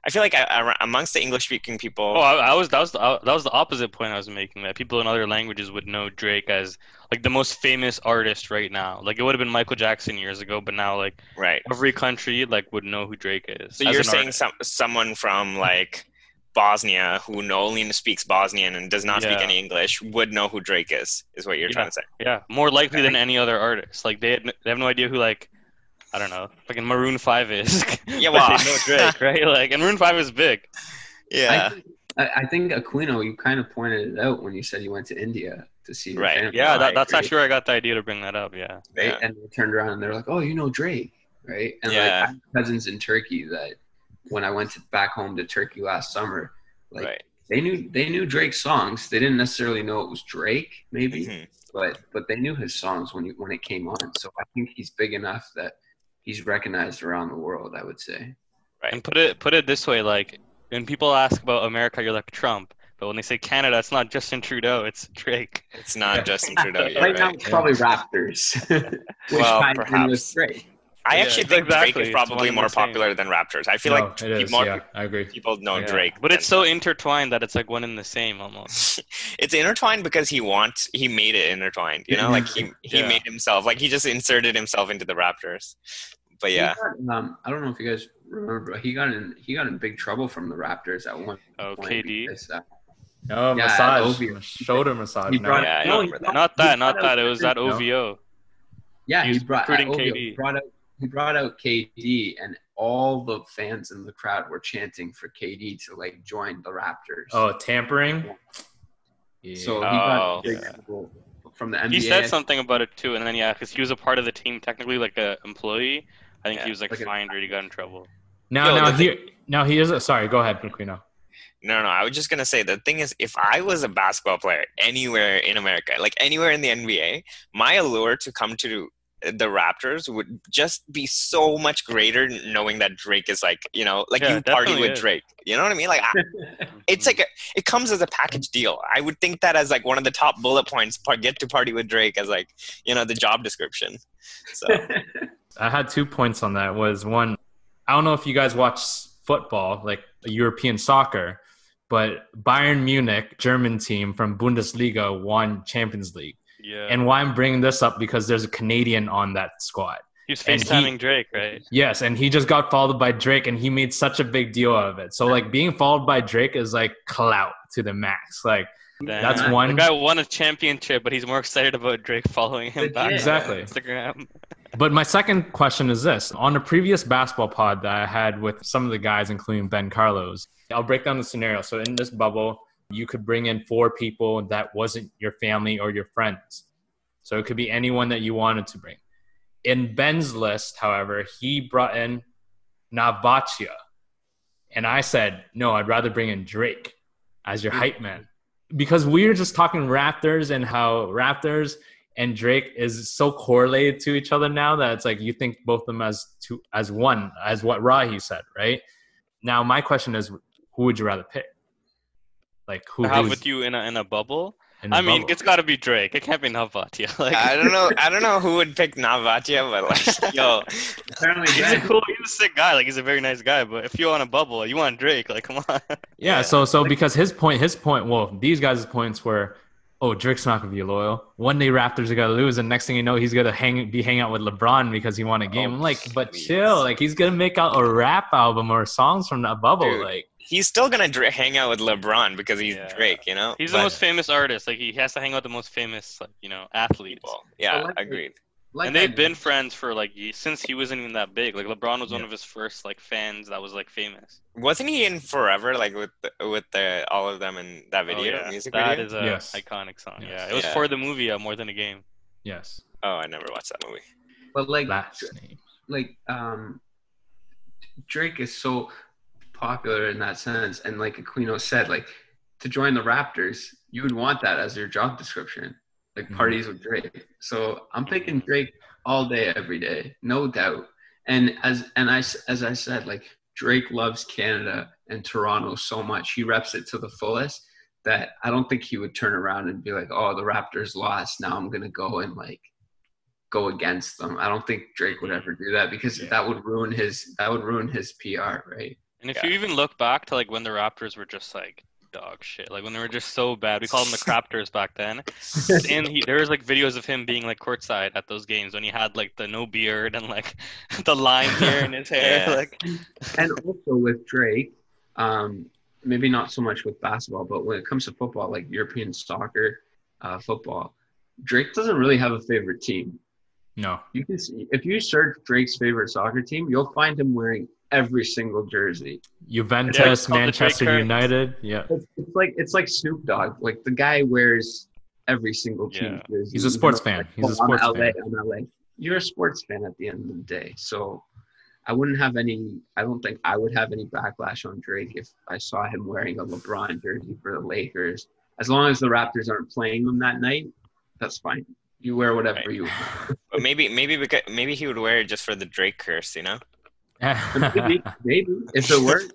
I feel like uh, ar- amongst the English-speaking people, Oh, I, I was that was the, that was the opposite point I was making. That people in other languages would know Drake as like the most famous artist right now. Like it would have been Michael Jackson years ago, but now like right? every country like would know who Drake is. So you're saying artist. some someone from like Bosnia who only speaks Bosnian and does not speak any English would know who Drake is, is what you're Yeah. trying to say. Yeah, more likely than any other artist. Like they, had, they have no idea who like I don't know, fucking Maroon Five is. Yeah, But well- they know Drake, right? Like, and Maroon Five is big. Yeah, I think, I, I think Aquino, you kind of pointed it out when you said you went to India to see your Right. family. Yeah, that, that's actually where I got the idea to bring that up. Yeah. right? Yeah. And they turned around and they're like, "Oh, you know Drake, right?" And Yeah. like I have cousins in Turkey that when I went to, back home to Turkey last summer, like right. they knew they knew Drake's songs. They didn't necessarily know it was Drake, maybe, Mhm. but but they knew his songs when he, when it came on. So I think he's big enough that he's recognized around the world. I would say. Right. And put it put it this way, like when people ask about America, you're like Trump. But when they say Canada, it's not Justin Trudeau, it's Drake. It's not Justin Trudeau yet, right, now, it's probably Raptors. which Well, ties with perhaps. Drake. I Yeah, actually think exactly. Drake is probably more popular than Raptors. I feel No, like it pe- is. more yeah, I agree. people know Yeah. Drake. But it's than- so intertwined that it's like one and the same almost. it's intertwined because he wants he made it intertwined you know like he he Yeah. made himself like he just inserted himself into the raptors but yeah got, um, I don't know if you guys remember, but he got in he got in big trouble from the Raptors at one Oh, point. Oh, KD? because, uh, No Yeah, massage, OVO. shoulder massage. he no. brought Yeah, I no, that. Not that, not that. It was that No. OVO. Yeah, he he was brought at recruiting OVO, KD. Brought out he brought out KD, and all the fans in the crowd were chanting for KD to like join the Raptors. Oh, tampering. Yeah. so he Oh, got big yeah. from the NBA. He said something about it too, and then yeah, because he was a part of the team, technically like a employee. I think Yeah. he was like Like a- fined or he got in trouble. now, Yo, now the he, now he is. A, sorry, go ahead, Aquino. no no i was just gonna say the thing is if i was a basketball player anywhere in america like anywhere in the nba my allure to come to the raptors would just be so much greater knowing that drake is like you know like Yeah, you party with is. drake you know what i mean like I, it's like a, it comes as a package deal i would think that as like one of the top bullet points par- get to party with drake as like you know the job description so I had two points on that. Was one, I don't know if you guys watch football, like European soccer, but Bayern Munich, German team from Bundesliga, won Champions League. Yeah. And why I'm bringing this up because there's a Canadian on that squad. He's was and he- Drake, right? Yes, and he just got followed by Drake, and he made such a big deal of it. So like being followed by Drake is like clout to the max. Like That's one- The guy won a championship, but he's more excited about Drake following him back. on Exactly. Instagram. But my second question is this: on a previous basketball pod that I had with some of the guys, including Ben Carlos, I'll break down the scenario. So in this bubble, you could bring in four people that wasn't your family or your friends. So it could be anyone that you wanted to bring. In Ben's list, however, he brought in Navatia. And I said, no, I'd rather bring in Drake as your hype man. Because we were just talking Raptors and how Raptors and Drake is so correlated to each other now that it's like you think both of them as two as one, as what Rahi said, right? Now my question is who would you rather pick? Like who To have with you in a in a bubble. in the I mean, bubble? it's got to be Drake. It can't be Navatia. Like, i don't know i don't know who would pick navatia but like yo Apparently, he's a cool, he's a sick guy. Like, he's a very nice guy. But if you want a bubble, you want Drake. Like, come on. Yeah, Yeah. so so because his point, his point, well, these guys' points were, oh, Drake's not gonna be loyal. One day Raptors are gonna lose, and next thing you know, he's gonna hang be hanging out with LeBron because he won a game. Oh, I'm like, but please. chill, like he's gonna make out a rap album or songs from that bubble, Dude. like. He's still gonna dra- hang out with lebron because he's Yeah. drake you know He's But- the most famous artist. Like, he has to hang out with the most famous, like, you know, athletes. people. Yeah, like- agreed. like and they've been friends for like since he wasn't even that big. Like LeBron was one of his first like fans that was like famous. Wasn't he in Forever, like with the, with the all of them in that video, oh, yeah. music That video? is a Yes. iconic song. Yes. Yeah, it was Yeah. for the movie uh, more than a game. Yes. Oh, I never watched that movie. but like Last name. like um Drake is so popular in that sense and like Aquino said like to join the Raptors you would want that as your job description like Mhm. parties with Drake so I'm picking Drake all day every day no doubt and as and I as I said like Drake loves Canada and Toronto so much he reps it to the fullest that I don't think he would turn around and be like oh the Raptors lost now I'm going to go and like go against them. I don't think Drake would ever do that because Yeah. that would ruin his that would ruin his PR, right? And if Yeah. you even look back to like when the Raptors were just like dog shit, like when they were just so bad, we called them the Craptors back then. And he, there was like videos of him being like courtside at those games when he had like the no beard and like the line here in his hair. Yeah. Like and also with Drake, um, maybe not so much with basketball, but when it comes to football, like European soccer, uh, football, Drake doesn't really have a favorite team. No. You can see if you search Drake's favorite soccer team, you'll find him wearing every single jersey. Juventus, Yeah, it's called the Manchester United. Yeah. It's, it's like it's like Snoop Dogg. Like the guy wears every single team Yeah. jersey. He's a sports fan. like, He's a sports I'm LA, fan. I'm LA. You're a sports fan at the end of the day. So I wouldn't have any I don't think I would have any backlash on Drake if I saw him wearing a LeBron jersey for the Lakers. As long as the Raptors aren't playing them that night, that's fine. You wear whatever Right. you want. But maybe maybe because, maybe he would wear it just for the Drake curse, you know? Maybe, maybe if it worked.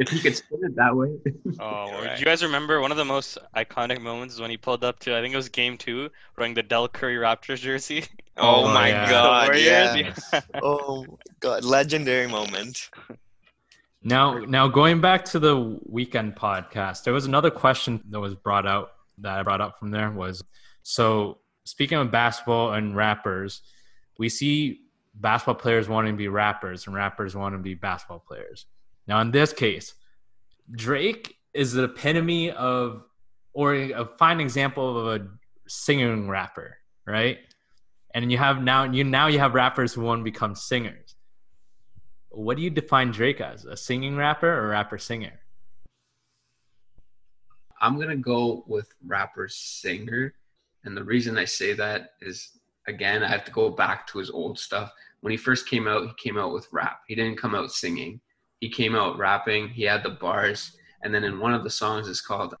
If he could spin it that way. Oh, Right. do you guys remember one of the most iconic moments is when he pulled up to I think it was game two, wearing the Dell Curry Raptors jersey. Oh, Oh, my yeah. God, Warriors, yeah. Oh god, legendary moment. Now, now going back to the Weeknd podcast, there was another question that was brought out that I brought up from there was so speaking of basketball and rappers, we see basketball players wanting to be rappers and rappers wanting to be basketball players. Now, in this case, Drake is the epitome of or a fine example of a singing rapper, right? And you have now you now you have rappers who want to become singers what do you define Drake as? A singing rapper or rapper singer? I'm gonna go with rapper singer, and the reason I say that is again I have to go back to his old stuff. When he first came out, he came out with rap. He didn't come out singing. He came out rapping. He had the bars, and then in one of the songs it's called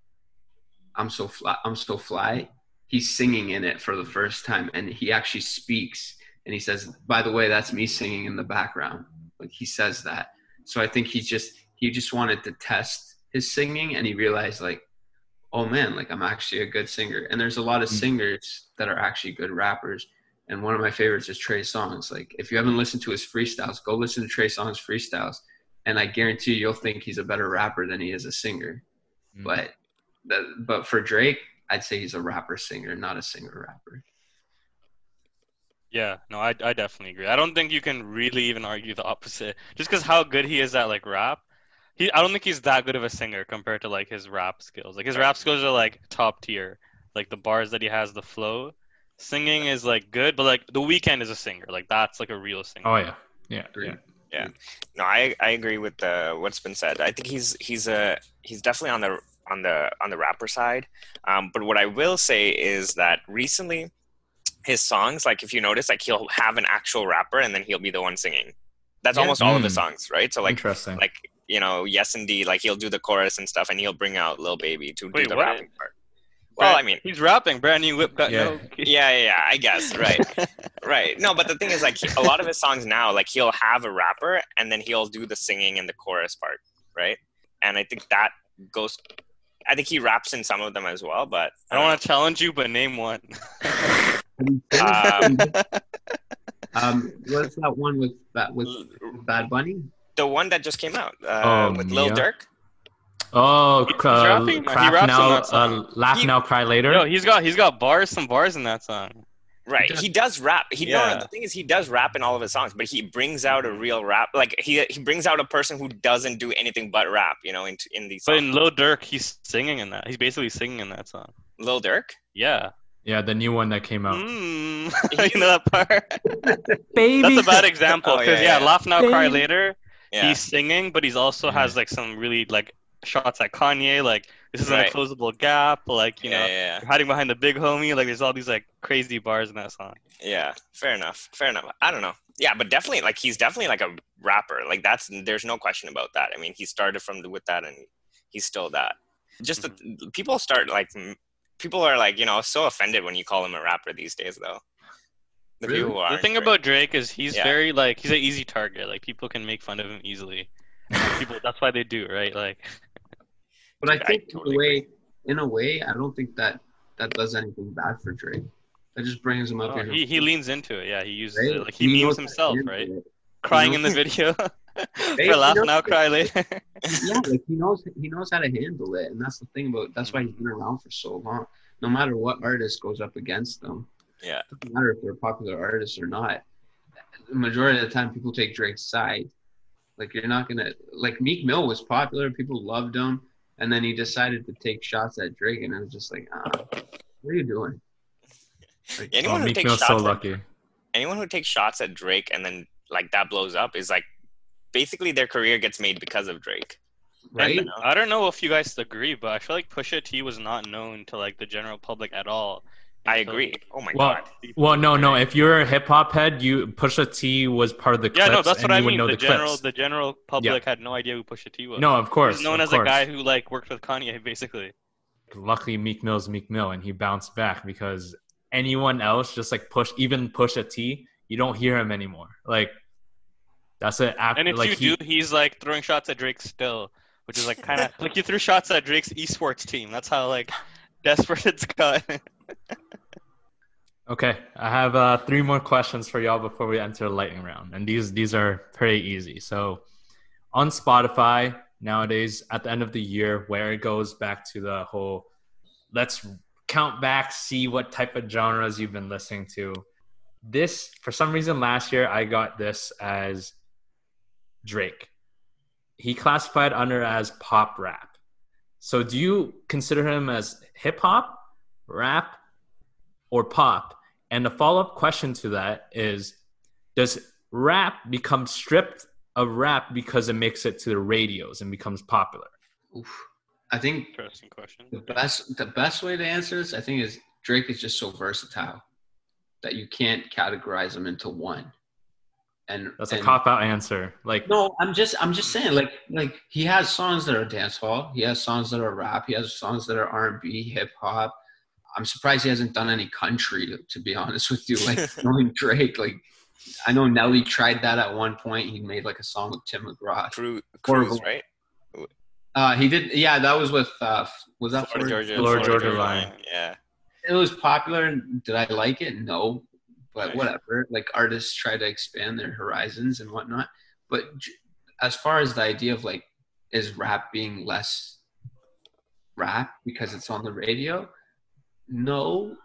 "I'm So Fly." I'm so fly. He's singing in it for the first time, and he actually speaks. And he says, "By the way, that's me singing in the background." Like he says that. So I think he just he just wanted to test his singing, and he realized like oh man, like I'm actually a good singer. And there's a lot of Mm. singers that are actually good rappers. And one of my favorites is Trey Songz. Like if you haven't listened to his freestyles, go listen to Trey Songz freestyles. And I guarantee you, you'll think he's a better rapper than he is a singer. Mm. But but for Drake, I'd say he's a rapper singer, not a singer rapper. Yeah, no, I, I definitely agree. I don't think you can really even argue the opposite. Just because how good he is at like rap, he I don't think he's that good of a singer compared to like his rap skills. Like his rap skills are like top tier. Like the bars that he has, the flow. Singing is like good, but like the Weeknd is a singer. Like that's like a real singer. Oh yeah, yeah, Agree. yeah. No, I, I agree with uh, what's been said. I think he's he's a he's definitely on the on the on the rapper side. Um, but what I will say is that recently, his songs, like if you notice, like he'll have an actual rapper and then he'll be the one singing. That's Yeah. almost all of the Mm. songs, right? So like Interesting. like you know, yes indeed, like he'll do the chorus and stuff, and he'll bring out Lil Baby to Wait, do the what? rapping part. Well, I mean, he's rapping. Brand new whip got Yeah. no. yeah, yeah, yeah, I guess, right. Right. No, but the thing is, like, he- a lot of his songs now, like, he'll have a rapper and then he'll do the singing and the chorus part, right? And I think that goes. I think he raps in some of them as well, but I don't want to challenge you, but name one. Um, um, what's that one with that with Bad Bunny? the one that just came out uh, Oh, with Lil Mia? Durk. Oh, He's uh. He craft now, uh, laugh He- now, cry later. Yo, he's got he's got bars, some bars in that song. Right. does- He does rap. He Yeah. no, the thing is he does rap in all of his songs, but he brings out a real rap. Like he he brings out a person who doesn't do anything but rap, you know, in in these But songs. in Lil Durk, he's singing in that. He's basically singing in that song. Lil Durk. Yeah. Yeah, the new one that came out. Mm. you know that part? Baby. That's a bad example Oh, because yeah, yeah, yeah. laugh now, cry later. Yeah. He's singing, but he's also has like some really like shots at Kanye, like this is Right. an unclosable gap, like you yeah, know, yeah, you're hiding behind the big homie. Like there's all these like crazy bars in that song. yeah. Fair enough. Fair enough. I don't know. Yeah, but definitely, like, he's definitely like a rapper. Like, that's there's no question about that. I mean, he started from with that, and he's still that. Just that mm-hmm. people start like, m- people are like, you know, so offended when you call him a rapper these days, though. The Really? people The thing Drake. about Drake is he's Yeah. very like he's an easy target. Like people can make fun of him easily. People that's why they do, right? Like But I I think totally in a way, in a way, I don't think that that does anything bad for Drake. That just brings him up oh, here. he he leans into it. Yeah, he uses right? it. Like he, memes knows himself, right? Crying in the video. For laugh now, cry later. Yeah, like he knows he knows how to handle it, and that's the thing about. That's why he's been around for so long. No matter what artist goes up against them, Yeah. doesn't matter if they're popular artists or not. The majority of the time, people take Drake's side. Like you're not gonna like Meek Mill was popular, people loved him, and then he decided to take shots at Drake, and I was just like, ah, what are you doing? Like, Oh, anyone who takes shots so at, lucky. anyone who takes shots at Drake and then like that blows up is like basically their career gets made because of Drake. right? And I don't know if you guys agree, but I feel like Pusha T was not known to like the general public at all. I agree. Oh my Well, god. Well, no, no. If you're a hip hop head, you Pusha T was part of the Yeah, Clipse, no, that's what I mean. The, the, general, Clipse. the general public had no idea who Pusha T was. No, of course. was known as course. a guy who like worked with Kanye, basically. Luckily, Meek Mill's Meek Mill, and he bounced back because anyone else, just like push, even Pusha T, you don't hear him anymore. Like that's it. After, And if like you he, do, he's like throwing shots at Drake still, which is like kind of like you threw shots at Drake's esports team. That's how like desperate it's got. Okay, I have uh, three more questions for y'all before we enter the lightning round, and these these are pretty easy. So, on Spotify nowadays, at the end of the year, where it goes back to the whole, let's count back, see what type of genres you've been listening to. This, for some reason, last year I got this as Drake. He classified under as pop rap. So, do you consider him as hip hop, rap, or pop? And the follow up question to that is Does rap become stripped of rap because it makes it to the radios and becomes popular? Oof. I think Interesting question. the best the best way to answer this, I think, is Drake is just so versatile that you can't categorize him into one. And That's a cop out answer. Like, No, I'm just I'm just saying like like he has songs that are dance hall. He has songs that are rap. He has songs that are R and B, hip hop. I'm surprised he hasn't done any country to, to be honest with you. Like knowing Drake, like I know Nelly tried that at one point. He made like a song with Tim McGraw. Cru- Horrible. Cruise, right? Uh, he did, yeah. That was with uh, was that Florida Florida? Georgia, Florida Georgia Line. Yeah. It was popular. Did I like it? No, but whatever. Like artists try to expand their horizons and whatnot. But j- as far as the idea of like, is rap being less rap because it's on the radio? No.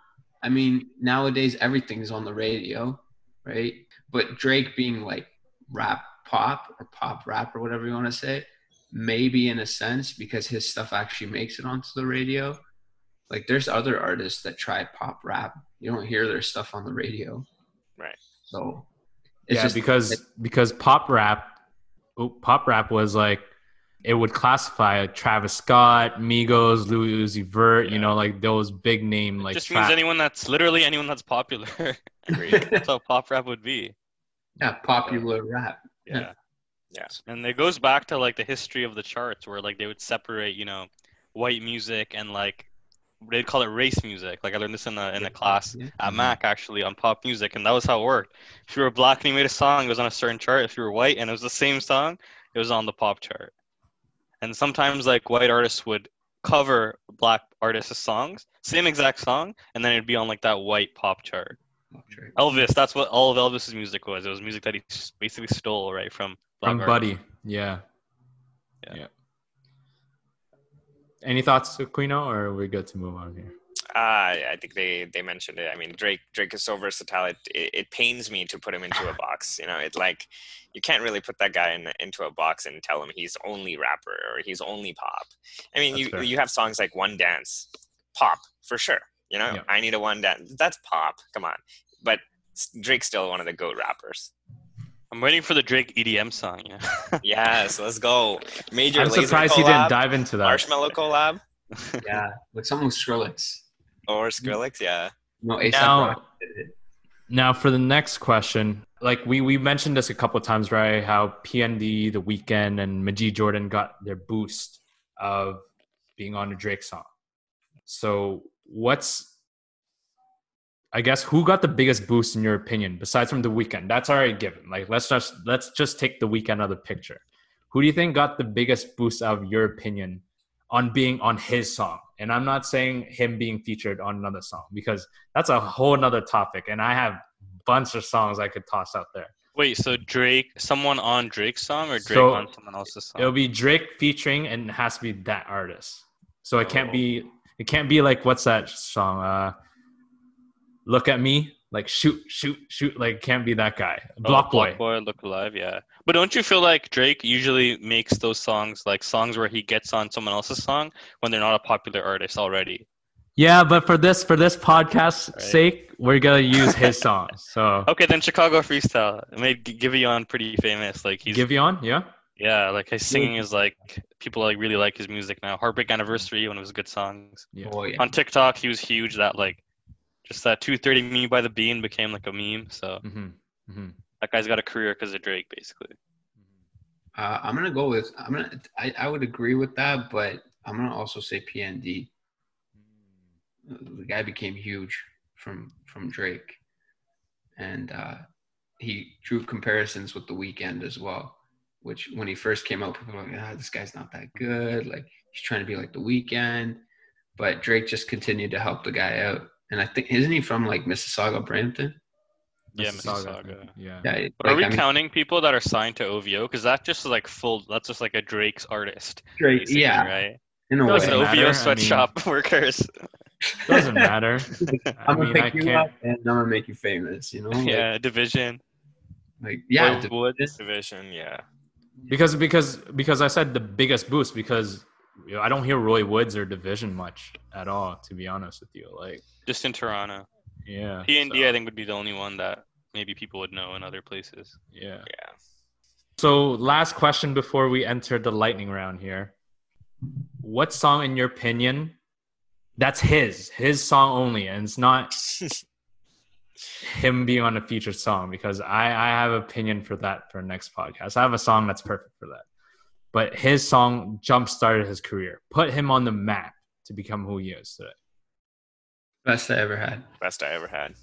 I mean, nowadays everything's on the radio, right? But Drake being like rap pop or pop rap or whatever you want to say, maybe in a sense because his stuff actually makes it onto the radio. Like there's other artists that try pop rap. You don't hear their stuff on the radio. Right. So it's yeah, just because because pop rap, oh, pop rap was like it would classify Travis Scott, Migos, Lil Uzi Vert, you know, like those big name like just trap- means anyone that's literally anyone that's popular. that's how pop rap would be. yeah, popular rap. Yeah. Yeah. And it goes back to like the history of the charts where like they would separate, you know, white music and like they'd call it race music. Like I learned this in a in a class Yeah. at mm-hmm. Mac actually on pop music, and that was how it worked. If you were black and you made a song, it was on a certain chart. If you were white and it was the same song, it was on the pop chart. And sometimes like white artists would cover black artists' songs, same exact song, and then it'd be on like that white pop chart. Elvis, that's what all of Elvis's music was. It was music that he basically stole right from black from artists. Buddy. Yeah. Yeah. Any thoughts, Aquino, or are we good to move on here? Uh, I think they, they mentioned it. I mean, Drake Drake is so versatile. It, it, it pains me to put him into a box. You know, it like you can't really put that guy in, into a box and tell him he's only rapper or he's only pop. I mean, That's you fair. you have songs like One Dance, pop for sure. You know, Yeah. I need a one dance. That's pop. Come on, but Drake's still one of the goat rappers. I'm waiting for the Drake EDM song. Yeah. Yes, let's go. Major I'm surprised collab, you didn't dive into that. Marshmello collab Yeah, with someone with Skrillex. Or mm-hmm. Skrillex. Yeah. No, ASAP Now- Rocky did it. Now, for the next question, like we we mentioned this a couple of times, right? How PND, The Weeknd, and Majid Jordan got their boost of being on a Drake song. So, what's I guess who got the biggest boost in your opinion, besides from The Weeknd? That's already given. Like, let's just let's just take The Weeknd out of the picture. Who do you think got the biggest boost out of your opinion on being on his song? And I'm not saying him being featured on another song because that's a whole nother topic and i have bunch of songs i could toss out there Wait, so Drake, someone on Drake's song or Drake So, on someone else's song? it'll be drake featuring and it has to be that artist so it can't Oh. be it can't be like what's that song uh look at me like shoot shoot shoot like can't be that guy Oh, BlocBoy Block Boy, Look Alive, yeah. But don't you feel like Drake usually makes those songs like songs where he gets on someone else's song when they're not a popular artist already? yeah but for this for this podcast Right. sake we're gonna use his songs so Okay, then Chicago Freestyle it made G- Giveon pretty famous. Like he's Giveon yeah yeah, like his singing is like people like really like his music now. Heartbreak Anniversary, one of his good songs. yeah Oh yeah. On TikTok, he was huge. That like just that 230 me by the Bean became like a meme. So hmm hmm that guy's got a career because of Drake, basically. Uh, I'm gonna go with. I'm gonna. I, I would agree with that, but I'm gonna also say PND. The guy became huge from from Drake, and uh, he drew comparisons with the Weeknd as well. Which when he first came out, people were like, "Ah, this guy's not that good. Like he's trying to be like the Weeknd." But Drake just continued to help the guy out, and I think isn't he from like Mississauga, Brampton? Yeah, Mississauga, Mississauga. yeah Yeah. But are we I mean, counting people that are signed to OVO? Because that just is like full. That's just like a Drake's artist. Drake? Yeah, Right. in a Doesn't way. OVO matter, I sweatshop workers. doesn't matter i I'm mean gonna i pick you can't up and I'm gonna make you famous. You know? Like, yeah, division. Like yeah, Wood- Wood. Division. Yeah. because because because I said the biggest boost because I don't hear Roy Woods or Division much at all. To be honest with you, like Just in Toronto. Yeah, P and D, so, I think, would be the only one that maybe people would know in other places. yeah. Yeah. So last question before we enter the lightning round here, what song in your opinion? That's his, his song only, and it's not him being on a featured song because I, I have an opinion for that for next podcast. I have a song that's perfect for that. But his song jump started his career, put him on the map to become who he is today. Best I ever had. best I ever had.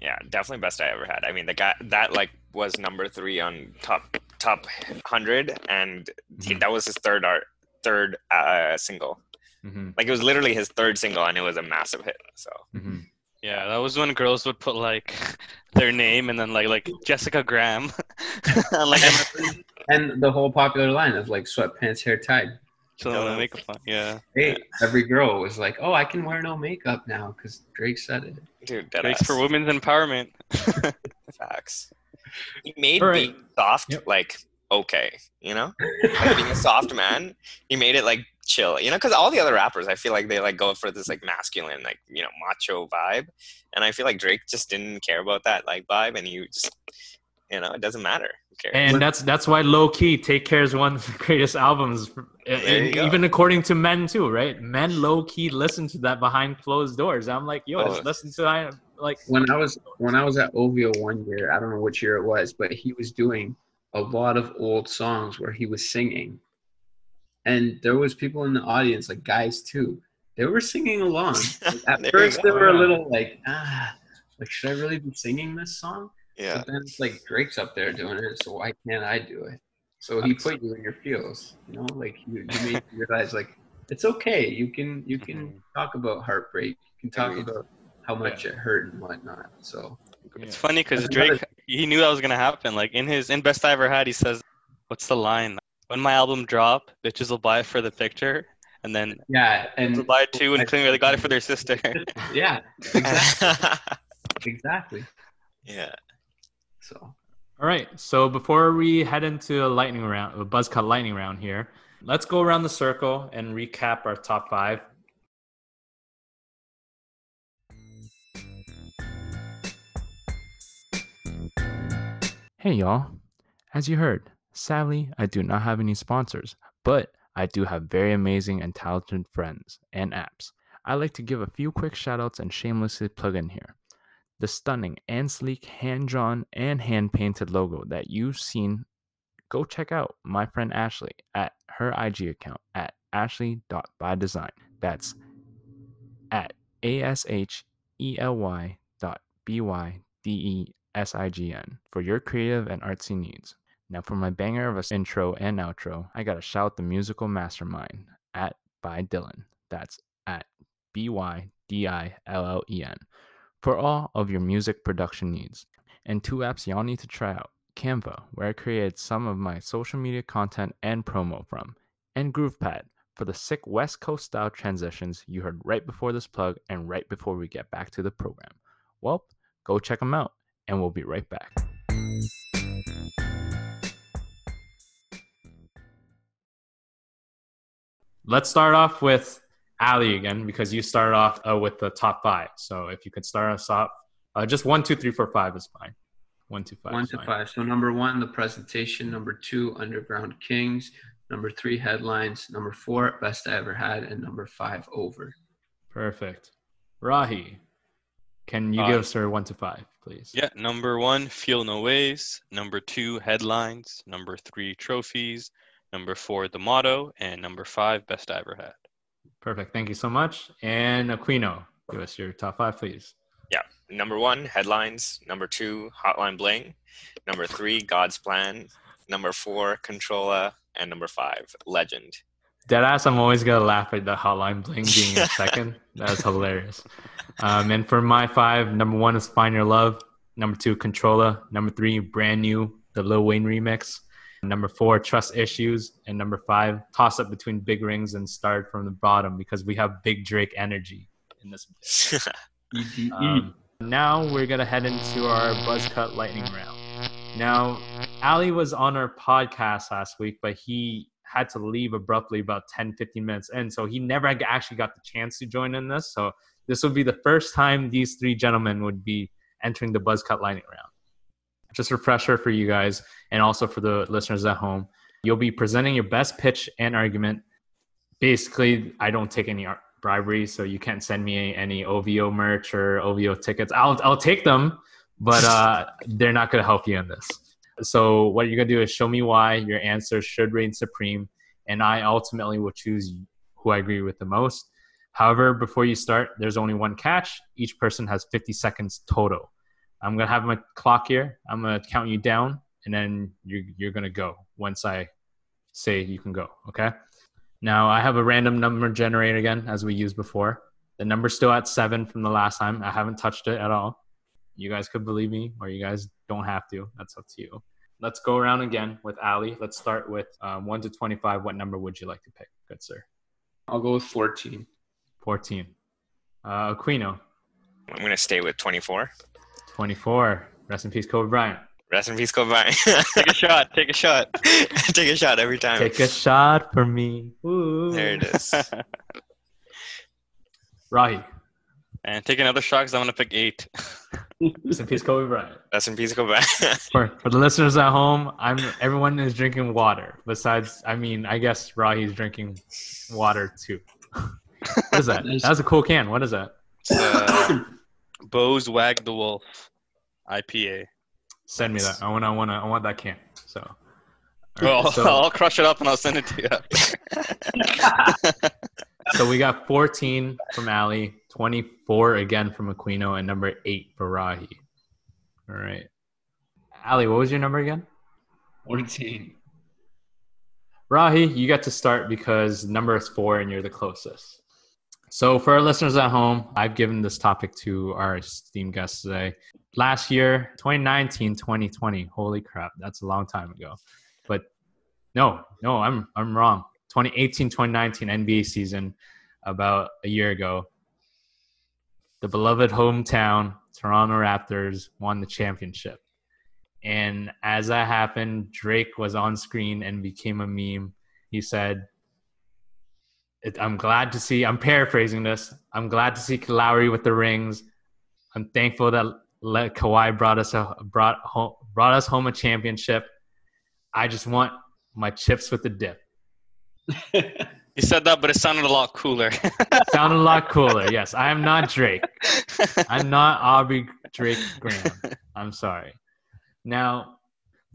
Yeah, definitely best I ever had. I mean, the guy that like was number three on top top hundred, and he, Mhm. that was his third art third uh, single. hmm Like it was literally his third single, and it was a massive hit. So hmm Yeah, that was when girls would put like their name and then like like Jessica Graham. and, like And the whole popular line of like sweatpants, hair tied. Chilling with makeup on. Yeah. Hey, every girl was like, "Oh, I can wear no makeup now because Drake said it." dude, dead Drake's ass. for women's empowerment. facts. He made All right. being soft Yep. like okay, you know, like being a soft man. He made it like chill, you know, because all the other rappers, I feel like they like go for this like masculine, like you know, macho vibe, and I feel like Drake just didn't care about that like vibe, and you just, you know, it doesn't matter. Who cares? And that's that's why low key Take Care is one of the greatest albums, and even according to men too, right? Men low key listen to that behind closed doors. I'm like, yo, Oh. just listen to that. Like, When I was when I was at OVO one year, I don't know which year it was, but he was doing a lot of old songs where he was singing, and there was people in the audience, like guys too. They were singing along. At first, they were a little like, ah, like should I really be singing this song? Yeah, But then it's like Drake's up there doing it, so why can't I do it? So he put you in your feels, you know, like you, you made you realize like it's okay. You can you can Mhm. talk about heartbreak. You can talk Agreed. about how much it hurt and whatnot. So It's funny because Drake he knew that was gonna happen. Like in his in Best I Ever Had, he says, "What's the line? When my album drop, bitches will buy it for the picture, and then yeah, they'll and buy it too, and claim they got it for their sister." yeah, exactly, exactly. yeah. So, all right. So before we head into a lightning round, a buzz cut lightning round here, let's go around the circle and recap our top five. Hey, y'all. As you heard, sadly, I do not have any sponsors, but I do have very amazing and talented friends and apps. I like to give a few quick shoutouts and shamelessly plug in here. The stunning and sleek hand drawn and hand painted logo that you've seen, go check out my friend Ashley at her IG account at ashley.bydesign. That's at A S H E L Y dot B Y D E S I G N for your creative and artsy needs. Now, for my banger of a intro and outro, I gotta shout the musical mastermind at by Dillen. That's at B Y D I L L E N for all of your music production needs. And two apps y'all need to try out Canva, where I created some of my social media content and promo from, and GroovePad for the sick West Coast style transitions you heard right before this plug and right before we get back to the program. Well, go check them out, and we'll be right back. Let's start off with Ali again because you started off uh, with the top five. So if you could start us off, uh, just one, two, three, four, five is fine. One to five. One to fine. five. So number one, the presentation. Number two, Underground Kings. Number three, headlines. Number four, best I ever had, and number five, over. Perfect. Rahi, can you Uh, give us your one to five, please? Yeah, number one, Feel No Ways. Number two, Headlines. Number three, Trophies. Number four, The Motto. And number five, Best I Ever Had. Perfect. Thank you so much. And Aquino, give us your top five, please. Yeah. Number one, headlines. Number two, Hotline Bling. Number three, God's Plan. Number four, Controlla. And number five, Legend. Deadass, I'm always gonna laugh at the hotline bling being a second. That's hilarious. Um, and for my five, number one is Find Your Love. Number two, Controlla. Number three, Brand New, the Lil Wayne remix. Number four, Trust Issues. And number five, toss up between Big Rings and Start from the Bottom because we have Big Drake energy in this. EDE. Um, now we're gonna head into our buzz cut lightning round. Now, Ali was on our podcast last week, but he had to leave abruptly about 10, 15 minutes in, so he never actually got the chance to join in this. So this would be the first time these three gentlemen would be entering the buzz cut lightning round. Just a refresher for you guys, and also for the listeners at home. You'll be presenting your best pitch and argument. Basically, I don't take any bribery, so you can't send me any OVO merch or OVO tickets. I'll I'll take them, but uh, they're not going to help you in this. So what you're going to do is show me why your answer should reign supreme, and I ultimately will choose who I agree with the most. However, before you start, there's only one catch. Each person has 50 seconds total. I'm going to have my clock here. I'm going to count you down, and then you're, you're going to go once I say you can go. Okay. Now I have a random number generator again, as we used before. The number's still at seven from the last time. I haven't touched it at all. You guys could believe me, or you guys don't have to. That's up to you. Let's go around again with Ali. Let's start with um, one to twenty-five. What number would you like to pick, good sir? I'll go with 14. Fourteen. Uh, Aquino, I'm going to stay with 24. Rest in peace, Kobe Bryant. Rest in peace, Kobe Bryant. Take a shot. Take a shot. Take a shot every time. Take a shot for me. Ooh. There it is. Rahi. and take another shot because I'm going to pick eight. Rest in peace, Kobe Bryant. Rest in peace, Kobe Bryant. For for the listeners at home, I'm everyone is drinking water. Besides, I mean, I guess Rahi's drinking water too. what is that? Nice. That was a cool can. What is that? Uh, Bose Wag the Wolf IPA. Send me that. I want. I want. I want that can. So. Well, so, I'll crush it up and I'll send it to you. so we got 14 from Ali, 24 again from Aquino, and number eight for Rahi. All right. Ali, what was your number again? 14. Rahi, you got to start because number is four and you're the closest. So, for our listeners at home, I've given this topic to our esteemed guests today. Last year, 2019, 2020, holy crap, that's a long time ago. But no, no, I'm, I'm wrong. 2018, 2019 NBA season, about a year ago, the beloved hometown Toronto Raptors won the championship. And as that happened, Drake was on screen and became a meme. He said, it, I'm glad to see, I'm paraphrasing this. I'm glad to see Lowry with the rings. I'm thankful that Le- Kawhi brought us a, brought home, brought us home a championship. I just want my chips with the dip. You said that, but it sounded a lot cooler. Sounded a lot cooler. Yes, I am not Drake. I'm not Aubrey Drake Graham. I'm sorry. Now,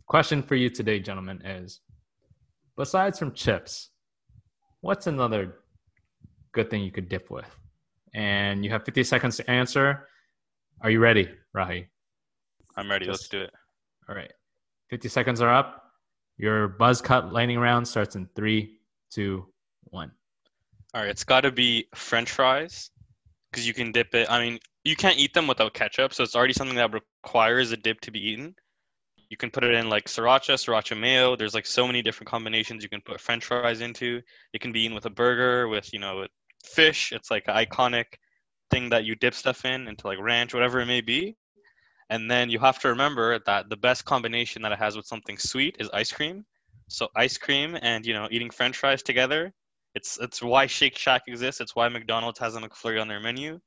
question for you today, gentlemen, is besides from chips, what's another good thing you could dip with? And you have 50 seconds to answer. Are you ready, Rahi? I'm ready. Let's do it. All right. 50 seconds are up. Your buzz cut lightning round starts in three, two, one. All right, it's got to be French fries because you can dip it. I mean, you can't eat them without ketchup, so it's already something that requires a dip to be eaten. You can put it in like sriracha, sriracha mayo. There's like so many different combinations you can put French fries into. It can be eaten with a burger, with you know, fish. It's like an iconic thing that you dip stuff in into like ranch, whatever it may be. And then you have to remember that the best combination that it has with something sweet is ice cream. So ice cream and you know eating French fries together. It's it's why Shake Shack exists. It's why McDonald's has a McFlurry on their menu.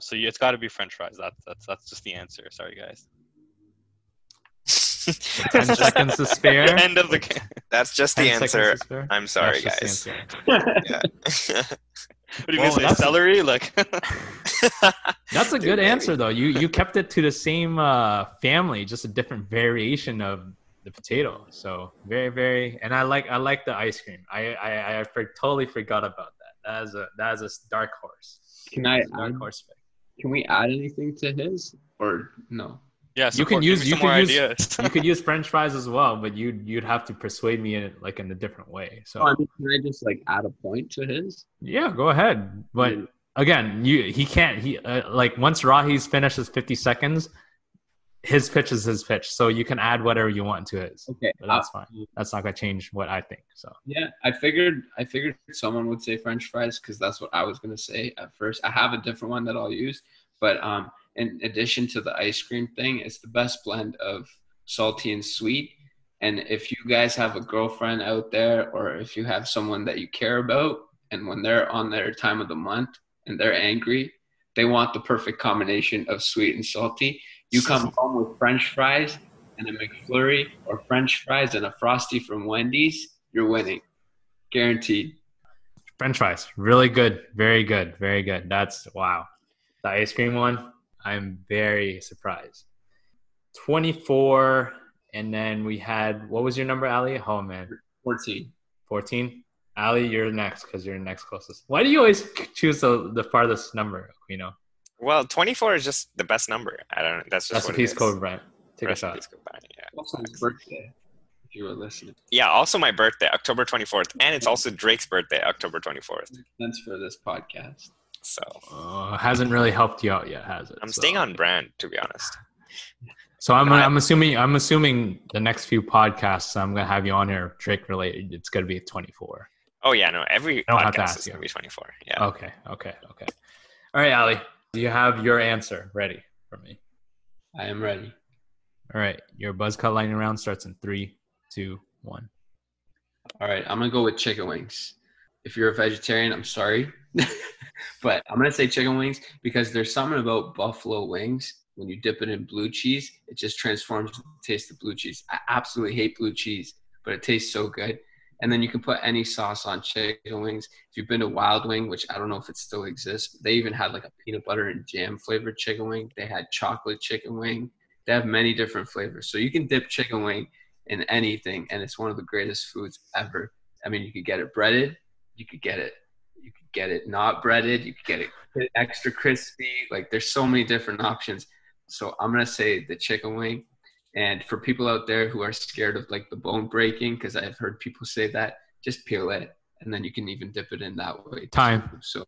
So it's got to be French fries. That's that's that's just the answer. Sorry guys. 10 seconds to spare. End of the game. That's just the answer. I'm sorry, That's guys. Yeah. What do you Well, mean say celery? Like That's a Dude, good maybe. answer, though. You you kept it to the same uh, family, just a different variation of the potato. So very very, and I like I like the ice cream. I I, I for, totally forgot about that. That is a that is a dark horse. Can I Dark add, horse pick. can we add anything to his or no? Yeah, You can use- you can use- You could use French fries as well, but you would you'd have to persuade me in like in a different way. So Oh, I mean, can I just like add a point to his? yeah, go ahead. But Mm. again, you he can't. He uh, like once Rahi's finishes fifty seconds, his pitch is his pitch. So you can add whatever you want to his. Okay, But that's uh, fine. That's not gonna change what I think. So Yeah, I figured I figured someone would say French fries because that's what I was gonna say at first. I have a different one that I'll use, but um, in addition to the ice cream thing, it's the best blend of salty and sweet. And if you guys have a girlfriend out there, or if you have someone that you care about, and when they're on their time of the month and they're angry, they want the perfect combination of sweet and salty. You come home with French fries and a McFlurry, or French fries and a frosty from Wendy's, you're winning, guaranteed. French fries, really good, very good, very good. That's wow. The ice cream one, I'm very surprised. Twenty four, and then we had what was your number, Ali? Oh man, 14. 14 ali you're next because you're next closest why do you always choose the, the farthest number you know well, 24 is just the best number. I don't know. That's just what it recipes is. code brent take a shot Recipes code Brent, Yeah. Also his birthday, if you were listening. yeah, also my birthday, October 24th. And it's also Drake's birthday, October 24th. Thanks for this podcast. So uh, hasn't really helped you out yet has it I'm So- staying on brand, to be honest. so i'm I- i'm assuming i'm assuming the next few podcasts i'm gonna have you on here drake related it's gonna be 24 Oh, yeah, no, every I don't have to podcast ask is you. going to be 24. Yeah. okay okay okay all right ali do you have your answer ready for me I am ready. all right your buzz cut lightning round starts in three two one All right, I'm gonna go with chicken wings. If you're a vegetarian, I'm sorry, but I'm gonna say chicken wings because there's something about buffalo wings. When you dip it in blue cheese, it just transforms the taste of blue cheese. I absolutely hate blue cheese, but it tastes so good. And then you can put any sauce on chicken wings. If you've been to Wild Wing, which I don't know if it still exists, they even had like a peanut butter and jam flavored chicken wing. They had chocolate chicken wing. They have many different flavors. So you can dip chicken wing in anything, and it's one of the greatest foods ever. I mean, you could get it breaded, you could get it, get it not breaded, you could get it extra crispy. Like there's so many different options. So I'm gonna say the chicken wing. And for people out there who are scared of like the bone breaking, because I've heard people say that, just peel it, and then you can even dip it in that way. Time. So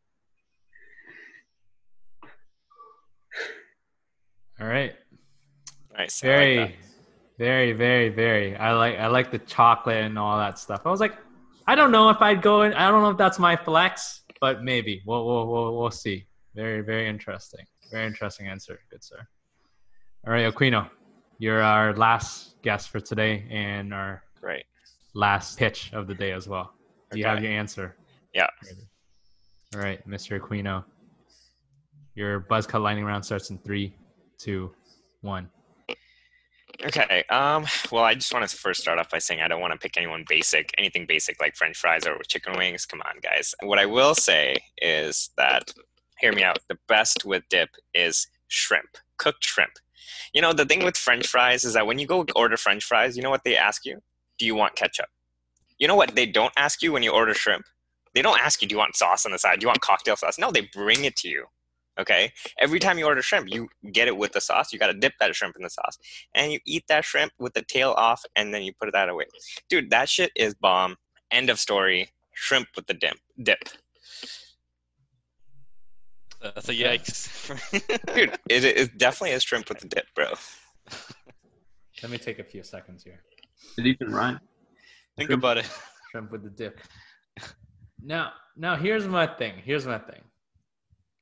all right Nice. I like very very very very i like i like the chocolate and all that stuff i was like i don't know if i'd go in i don't know if that's my flex but maybe. We'll we'll we'll, we'll see. Very very interesting. Very interesting answer good sir. All right aquino you're our last guest for today and our Right. last pitch of the day as well. Do you have your answer? Yeah. all right mr aquino your buzz cut lightning round starts in three two one Okay. Um. Well, I just want to first start off by saying I don't want to pick anyone basic, anything basic like French fries or chicken wings. Come on, guys. What I will say is that, hear me out. The best with dip is shrimp, cooked shrimp. You know, the thing with French fries is that when you go order French fries, you know what they ask you? Do you want ketchup? You know what they don't ask you when you order shrimp? They don't ask you, do you want sauce on the side? Do you want cocktail sauce? No, they bring it to you. Okay. Every time you order shrimp, you get it with the sauce. You got to dip that shrimp in the sauce. And you eat that shrimp with the tail off and then you put that away. Dude, that shit is bomb. End of story. Shrimp with the dip. Dip. That's a yikes. Dude, it, it definitely is shrimp with the dip, bro. Let me take a few seconds here. Did even rhyme? Think about it. Shrimp with the dip. Now, now here's my thing. Here's my thing.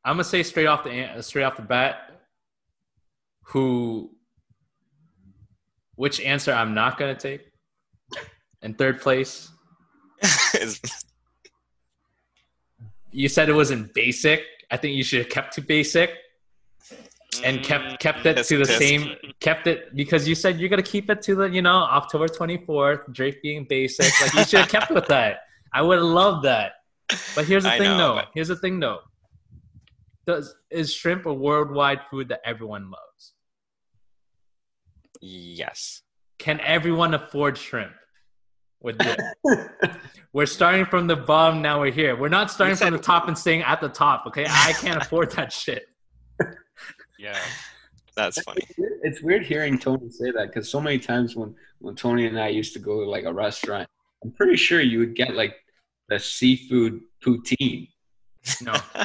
I'm gonna say straight off the uh, straight off the bat, who, which answer I'm not gonna take. In third place, you said it wasn't basic. I think you should have kept to basic and kept mm, kept it to the same kept it because you said you're gonna keep it to the you know October 24th Drake being basic. Like you should have kept with that. I would have loved that. But here's the I thing know, though but- here's the thing though does is shrimp a worldwide food that everyone loves yes. can everyone afford shrimp with dip we're starting from the bottom now we're here we're not starting from the top and staying at the top okay I can't afford that shit Yeah. That's funny. It's weird hearing Tony say that because so many times when when Tony and I used to go to like a restaurant, I'm pretty sure you would get like the seafood poutine. no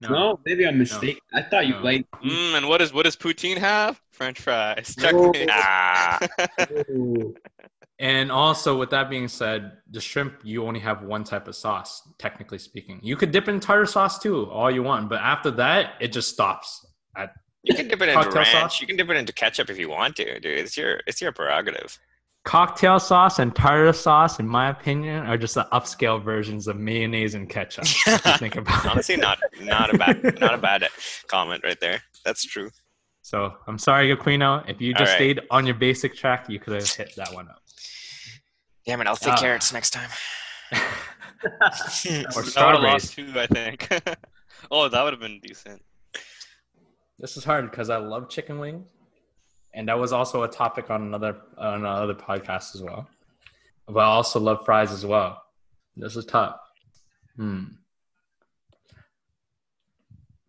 No, maybe I'm mistaken. I thought you No. like. Mm, and what is what does poutine have? French fries. No. Checkmate. Ah. And also, with that being said, the shrimp you only have one type of sauce, technically speaking. You could dip in tartar sauce too, all you want, but after that, it just stops. At, You can dip it into Cocktail ranch. sauce? You can dip it into ketchup if you want to, dude. It's your it's your prerogative. Cocktail sauce and tartar sauce, in my opinion, are just the upscale versions of mayonnaise and ketchup. if think about it. Honestly, not not a bad not a bad comment right there. That's true. So I'm sorry, Aquino. If you just All right. stayed on your basic track, you could have hit that one up. Damn it, I'll take Ah. carrots next time. Or I would have strawberries. lost two, I think. oh, that would have been decent. This is hard because I love chicken wings, and that was also a topic on another on another podcast as well. But I also love fries as well. This is tough. Hmm.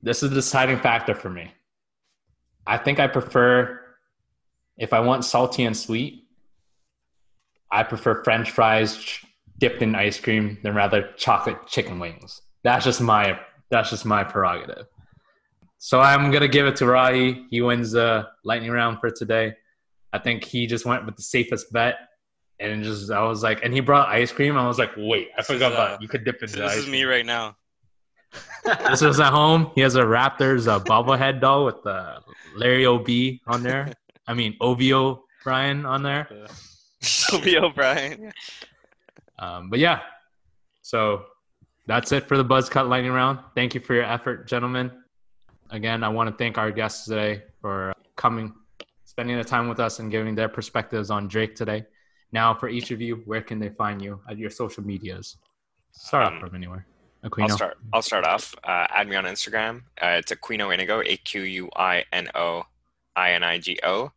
This is the deciding factor for me. I think I prefer, if I want salty and sweet, I prefer French fries dipped in ice cream than rather chocolate chicken wings. That's just my that's just my prerogative. So I'm gonna give it to Rahi. He wins the lightning round for today. I think he just went with the safest bet, and just I was like, and he brought ice cream. I was like, wait, I forgot about uh, you could dip This, into this ice is me right now. This is at home. He has a Raptors uh, bobblehead doll with the Larry Ob on there. I mean OB O'Brien on there. Toby O'Brien. Um, but yeah, so that's it for the Buzz Cut Lightning Round. Thank you for your effort, gentlemen. Again, I want to thank our guests today for coming, spending the time with us, and giving their perspectives on Drake today. Now, for each of you, where can they find you at your social medias? Start Um, off from anywhere. I'll start. I'll start off. Uh, add me on Instagram. Uh, it's Aquino Inigo, A Q U I N O I N I G O,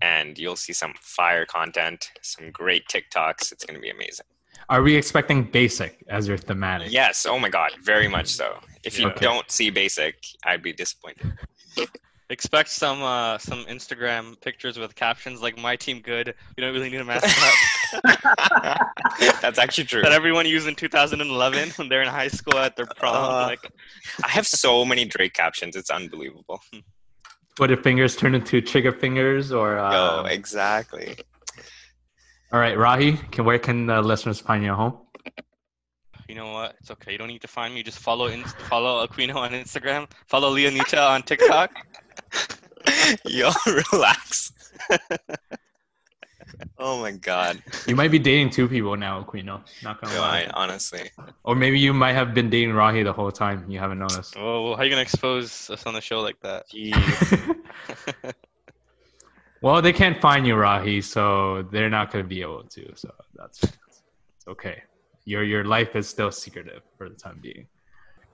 and you'll see some fire content, some great TikToks. It's gonna be amazing. Are we expecting basic as your thematic? Yes. Oh my God. Very much so. If you Okay. don't see basic, I'd be disappointed. Expect some uh, some Instagram pictures with captions like "My team good." You don't really need a mascot. That's actually true. that everyone used in 2011 when they're in high school at their prom. Uh, like, I have so many Drake captions. It's unbelievable. Twitter fingers turn into trigger fingers, or uh, Yo, exactly. All right, Rahi. Can where can the listeners find you at home? you know what? It's okay. You don't need to find me. Just follow in, follow Aquino on Instagram. Follow Leonita on TikTok. Yo, relax. oh my god. You might be dating two people now, Aquino. Not gonna Yo, lie. I, honestly. Or maybe you might have been dating Rahi the whole time. You haven't noticed. Oh, how are you gonna expose us on the show like that? Gee. Well, they can't find you, Rahi, so they're not going to be able to. So that's it's okay. Your your life is still secretive for the time being.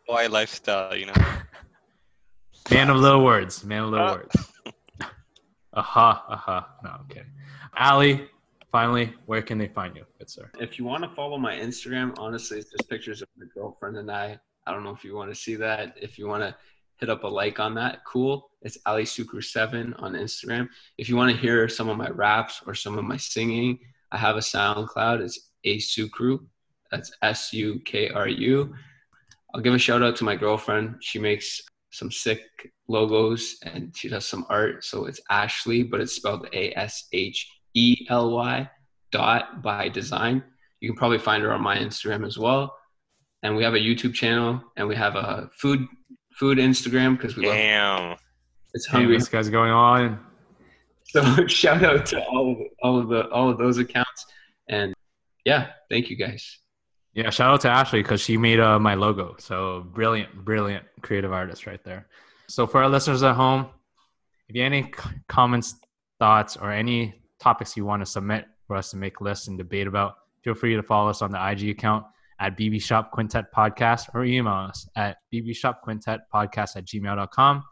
Why lifestyle, you know? Man of little words. Man of little Uh. words. Aha, aha. No, I'm kidding. Ali, finally, where can they find you, good sir? If you want to follow my Instagram, honestly, it's just pictures of my girlfriend and I. I don't know if you want to see that. If you want to hit up a like on that, cool. It's Ali Sukru7 on Instagram. If you want to hear some of my raps or some of my singing, I have a SoundCloud. It's A Sukru. That's S U K R U. I'll give a shout out to my girlfriend. She makes some sick logos and she does some art. So it's Ashley, but it's spelled A S H E L Y dot by design. You can probably find her on my Instagram as well. And we have a YouTube channel and we have a food food Instagram because we love Damn. it's Hey, hungry. this guy's going on. So shout out to all of all of the all of those accounts. And yeah, thank you guys. Yeah, shout out to Ashley because she made uh, my logo. So brilliant, brilliant creative artist right there. So for our listeners at home, if you have any comments, thoughts, or any topics you want to submit for us to make lists and debate about, feel free to follow us on the IG account at BB Shop Quintet Podcast or email us at bbshopquintetpodcast at gmail.com.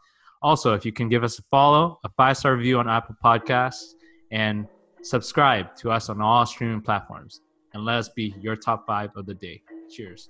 Also, if you can give us a follow, a five star review on Apple Podcasts, and subscribe to us on all streaming platforms and let us be your top five of the day. Cheers.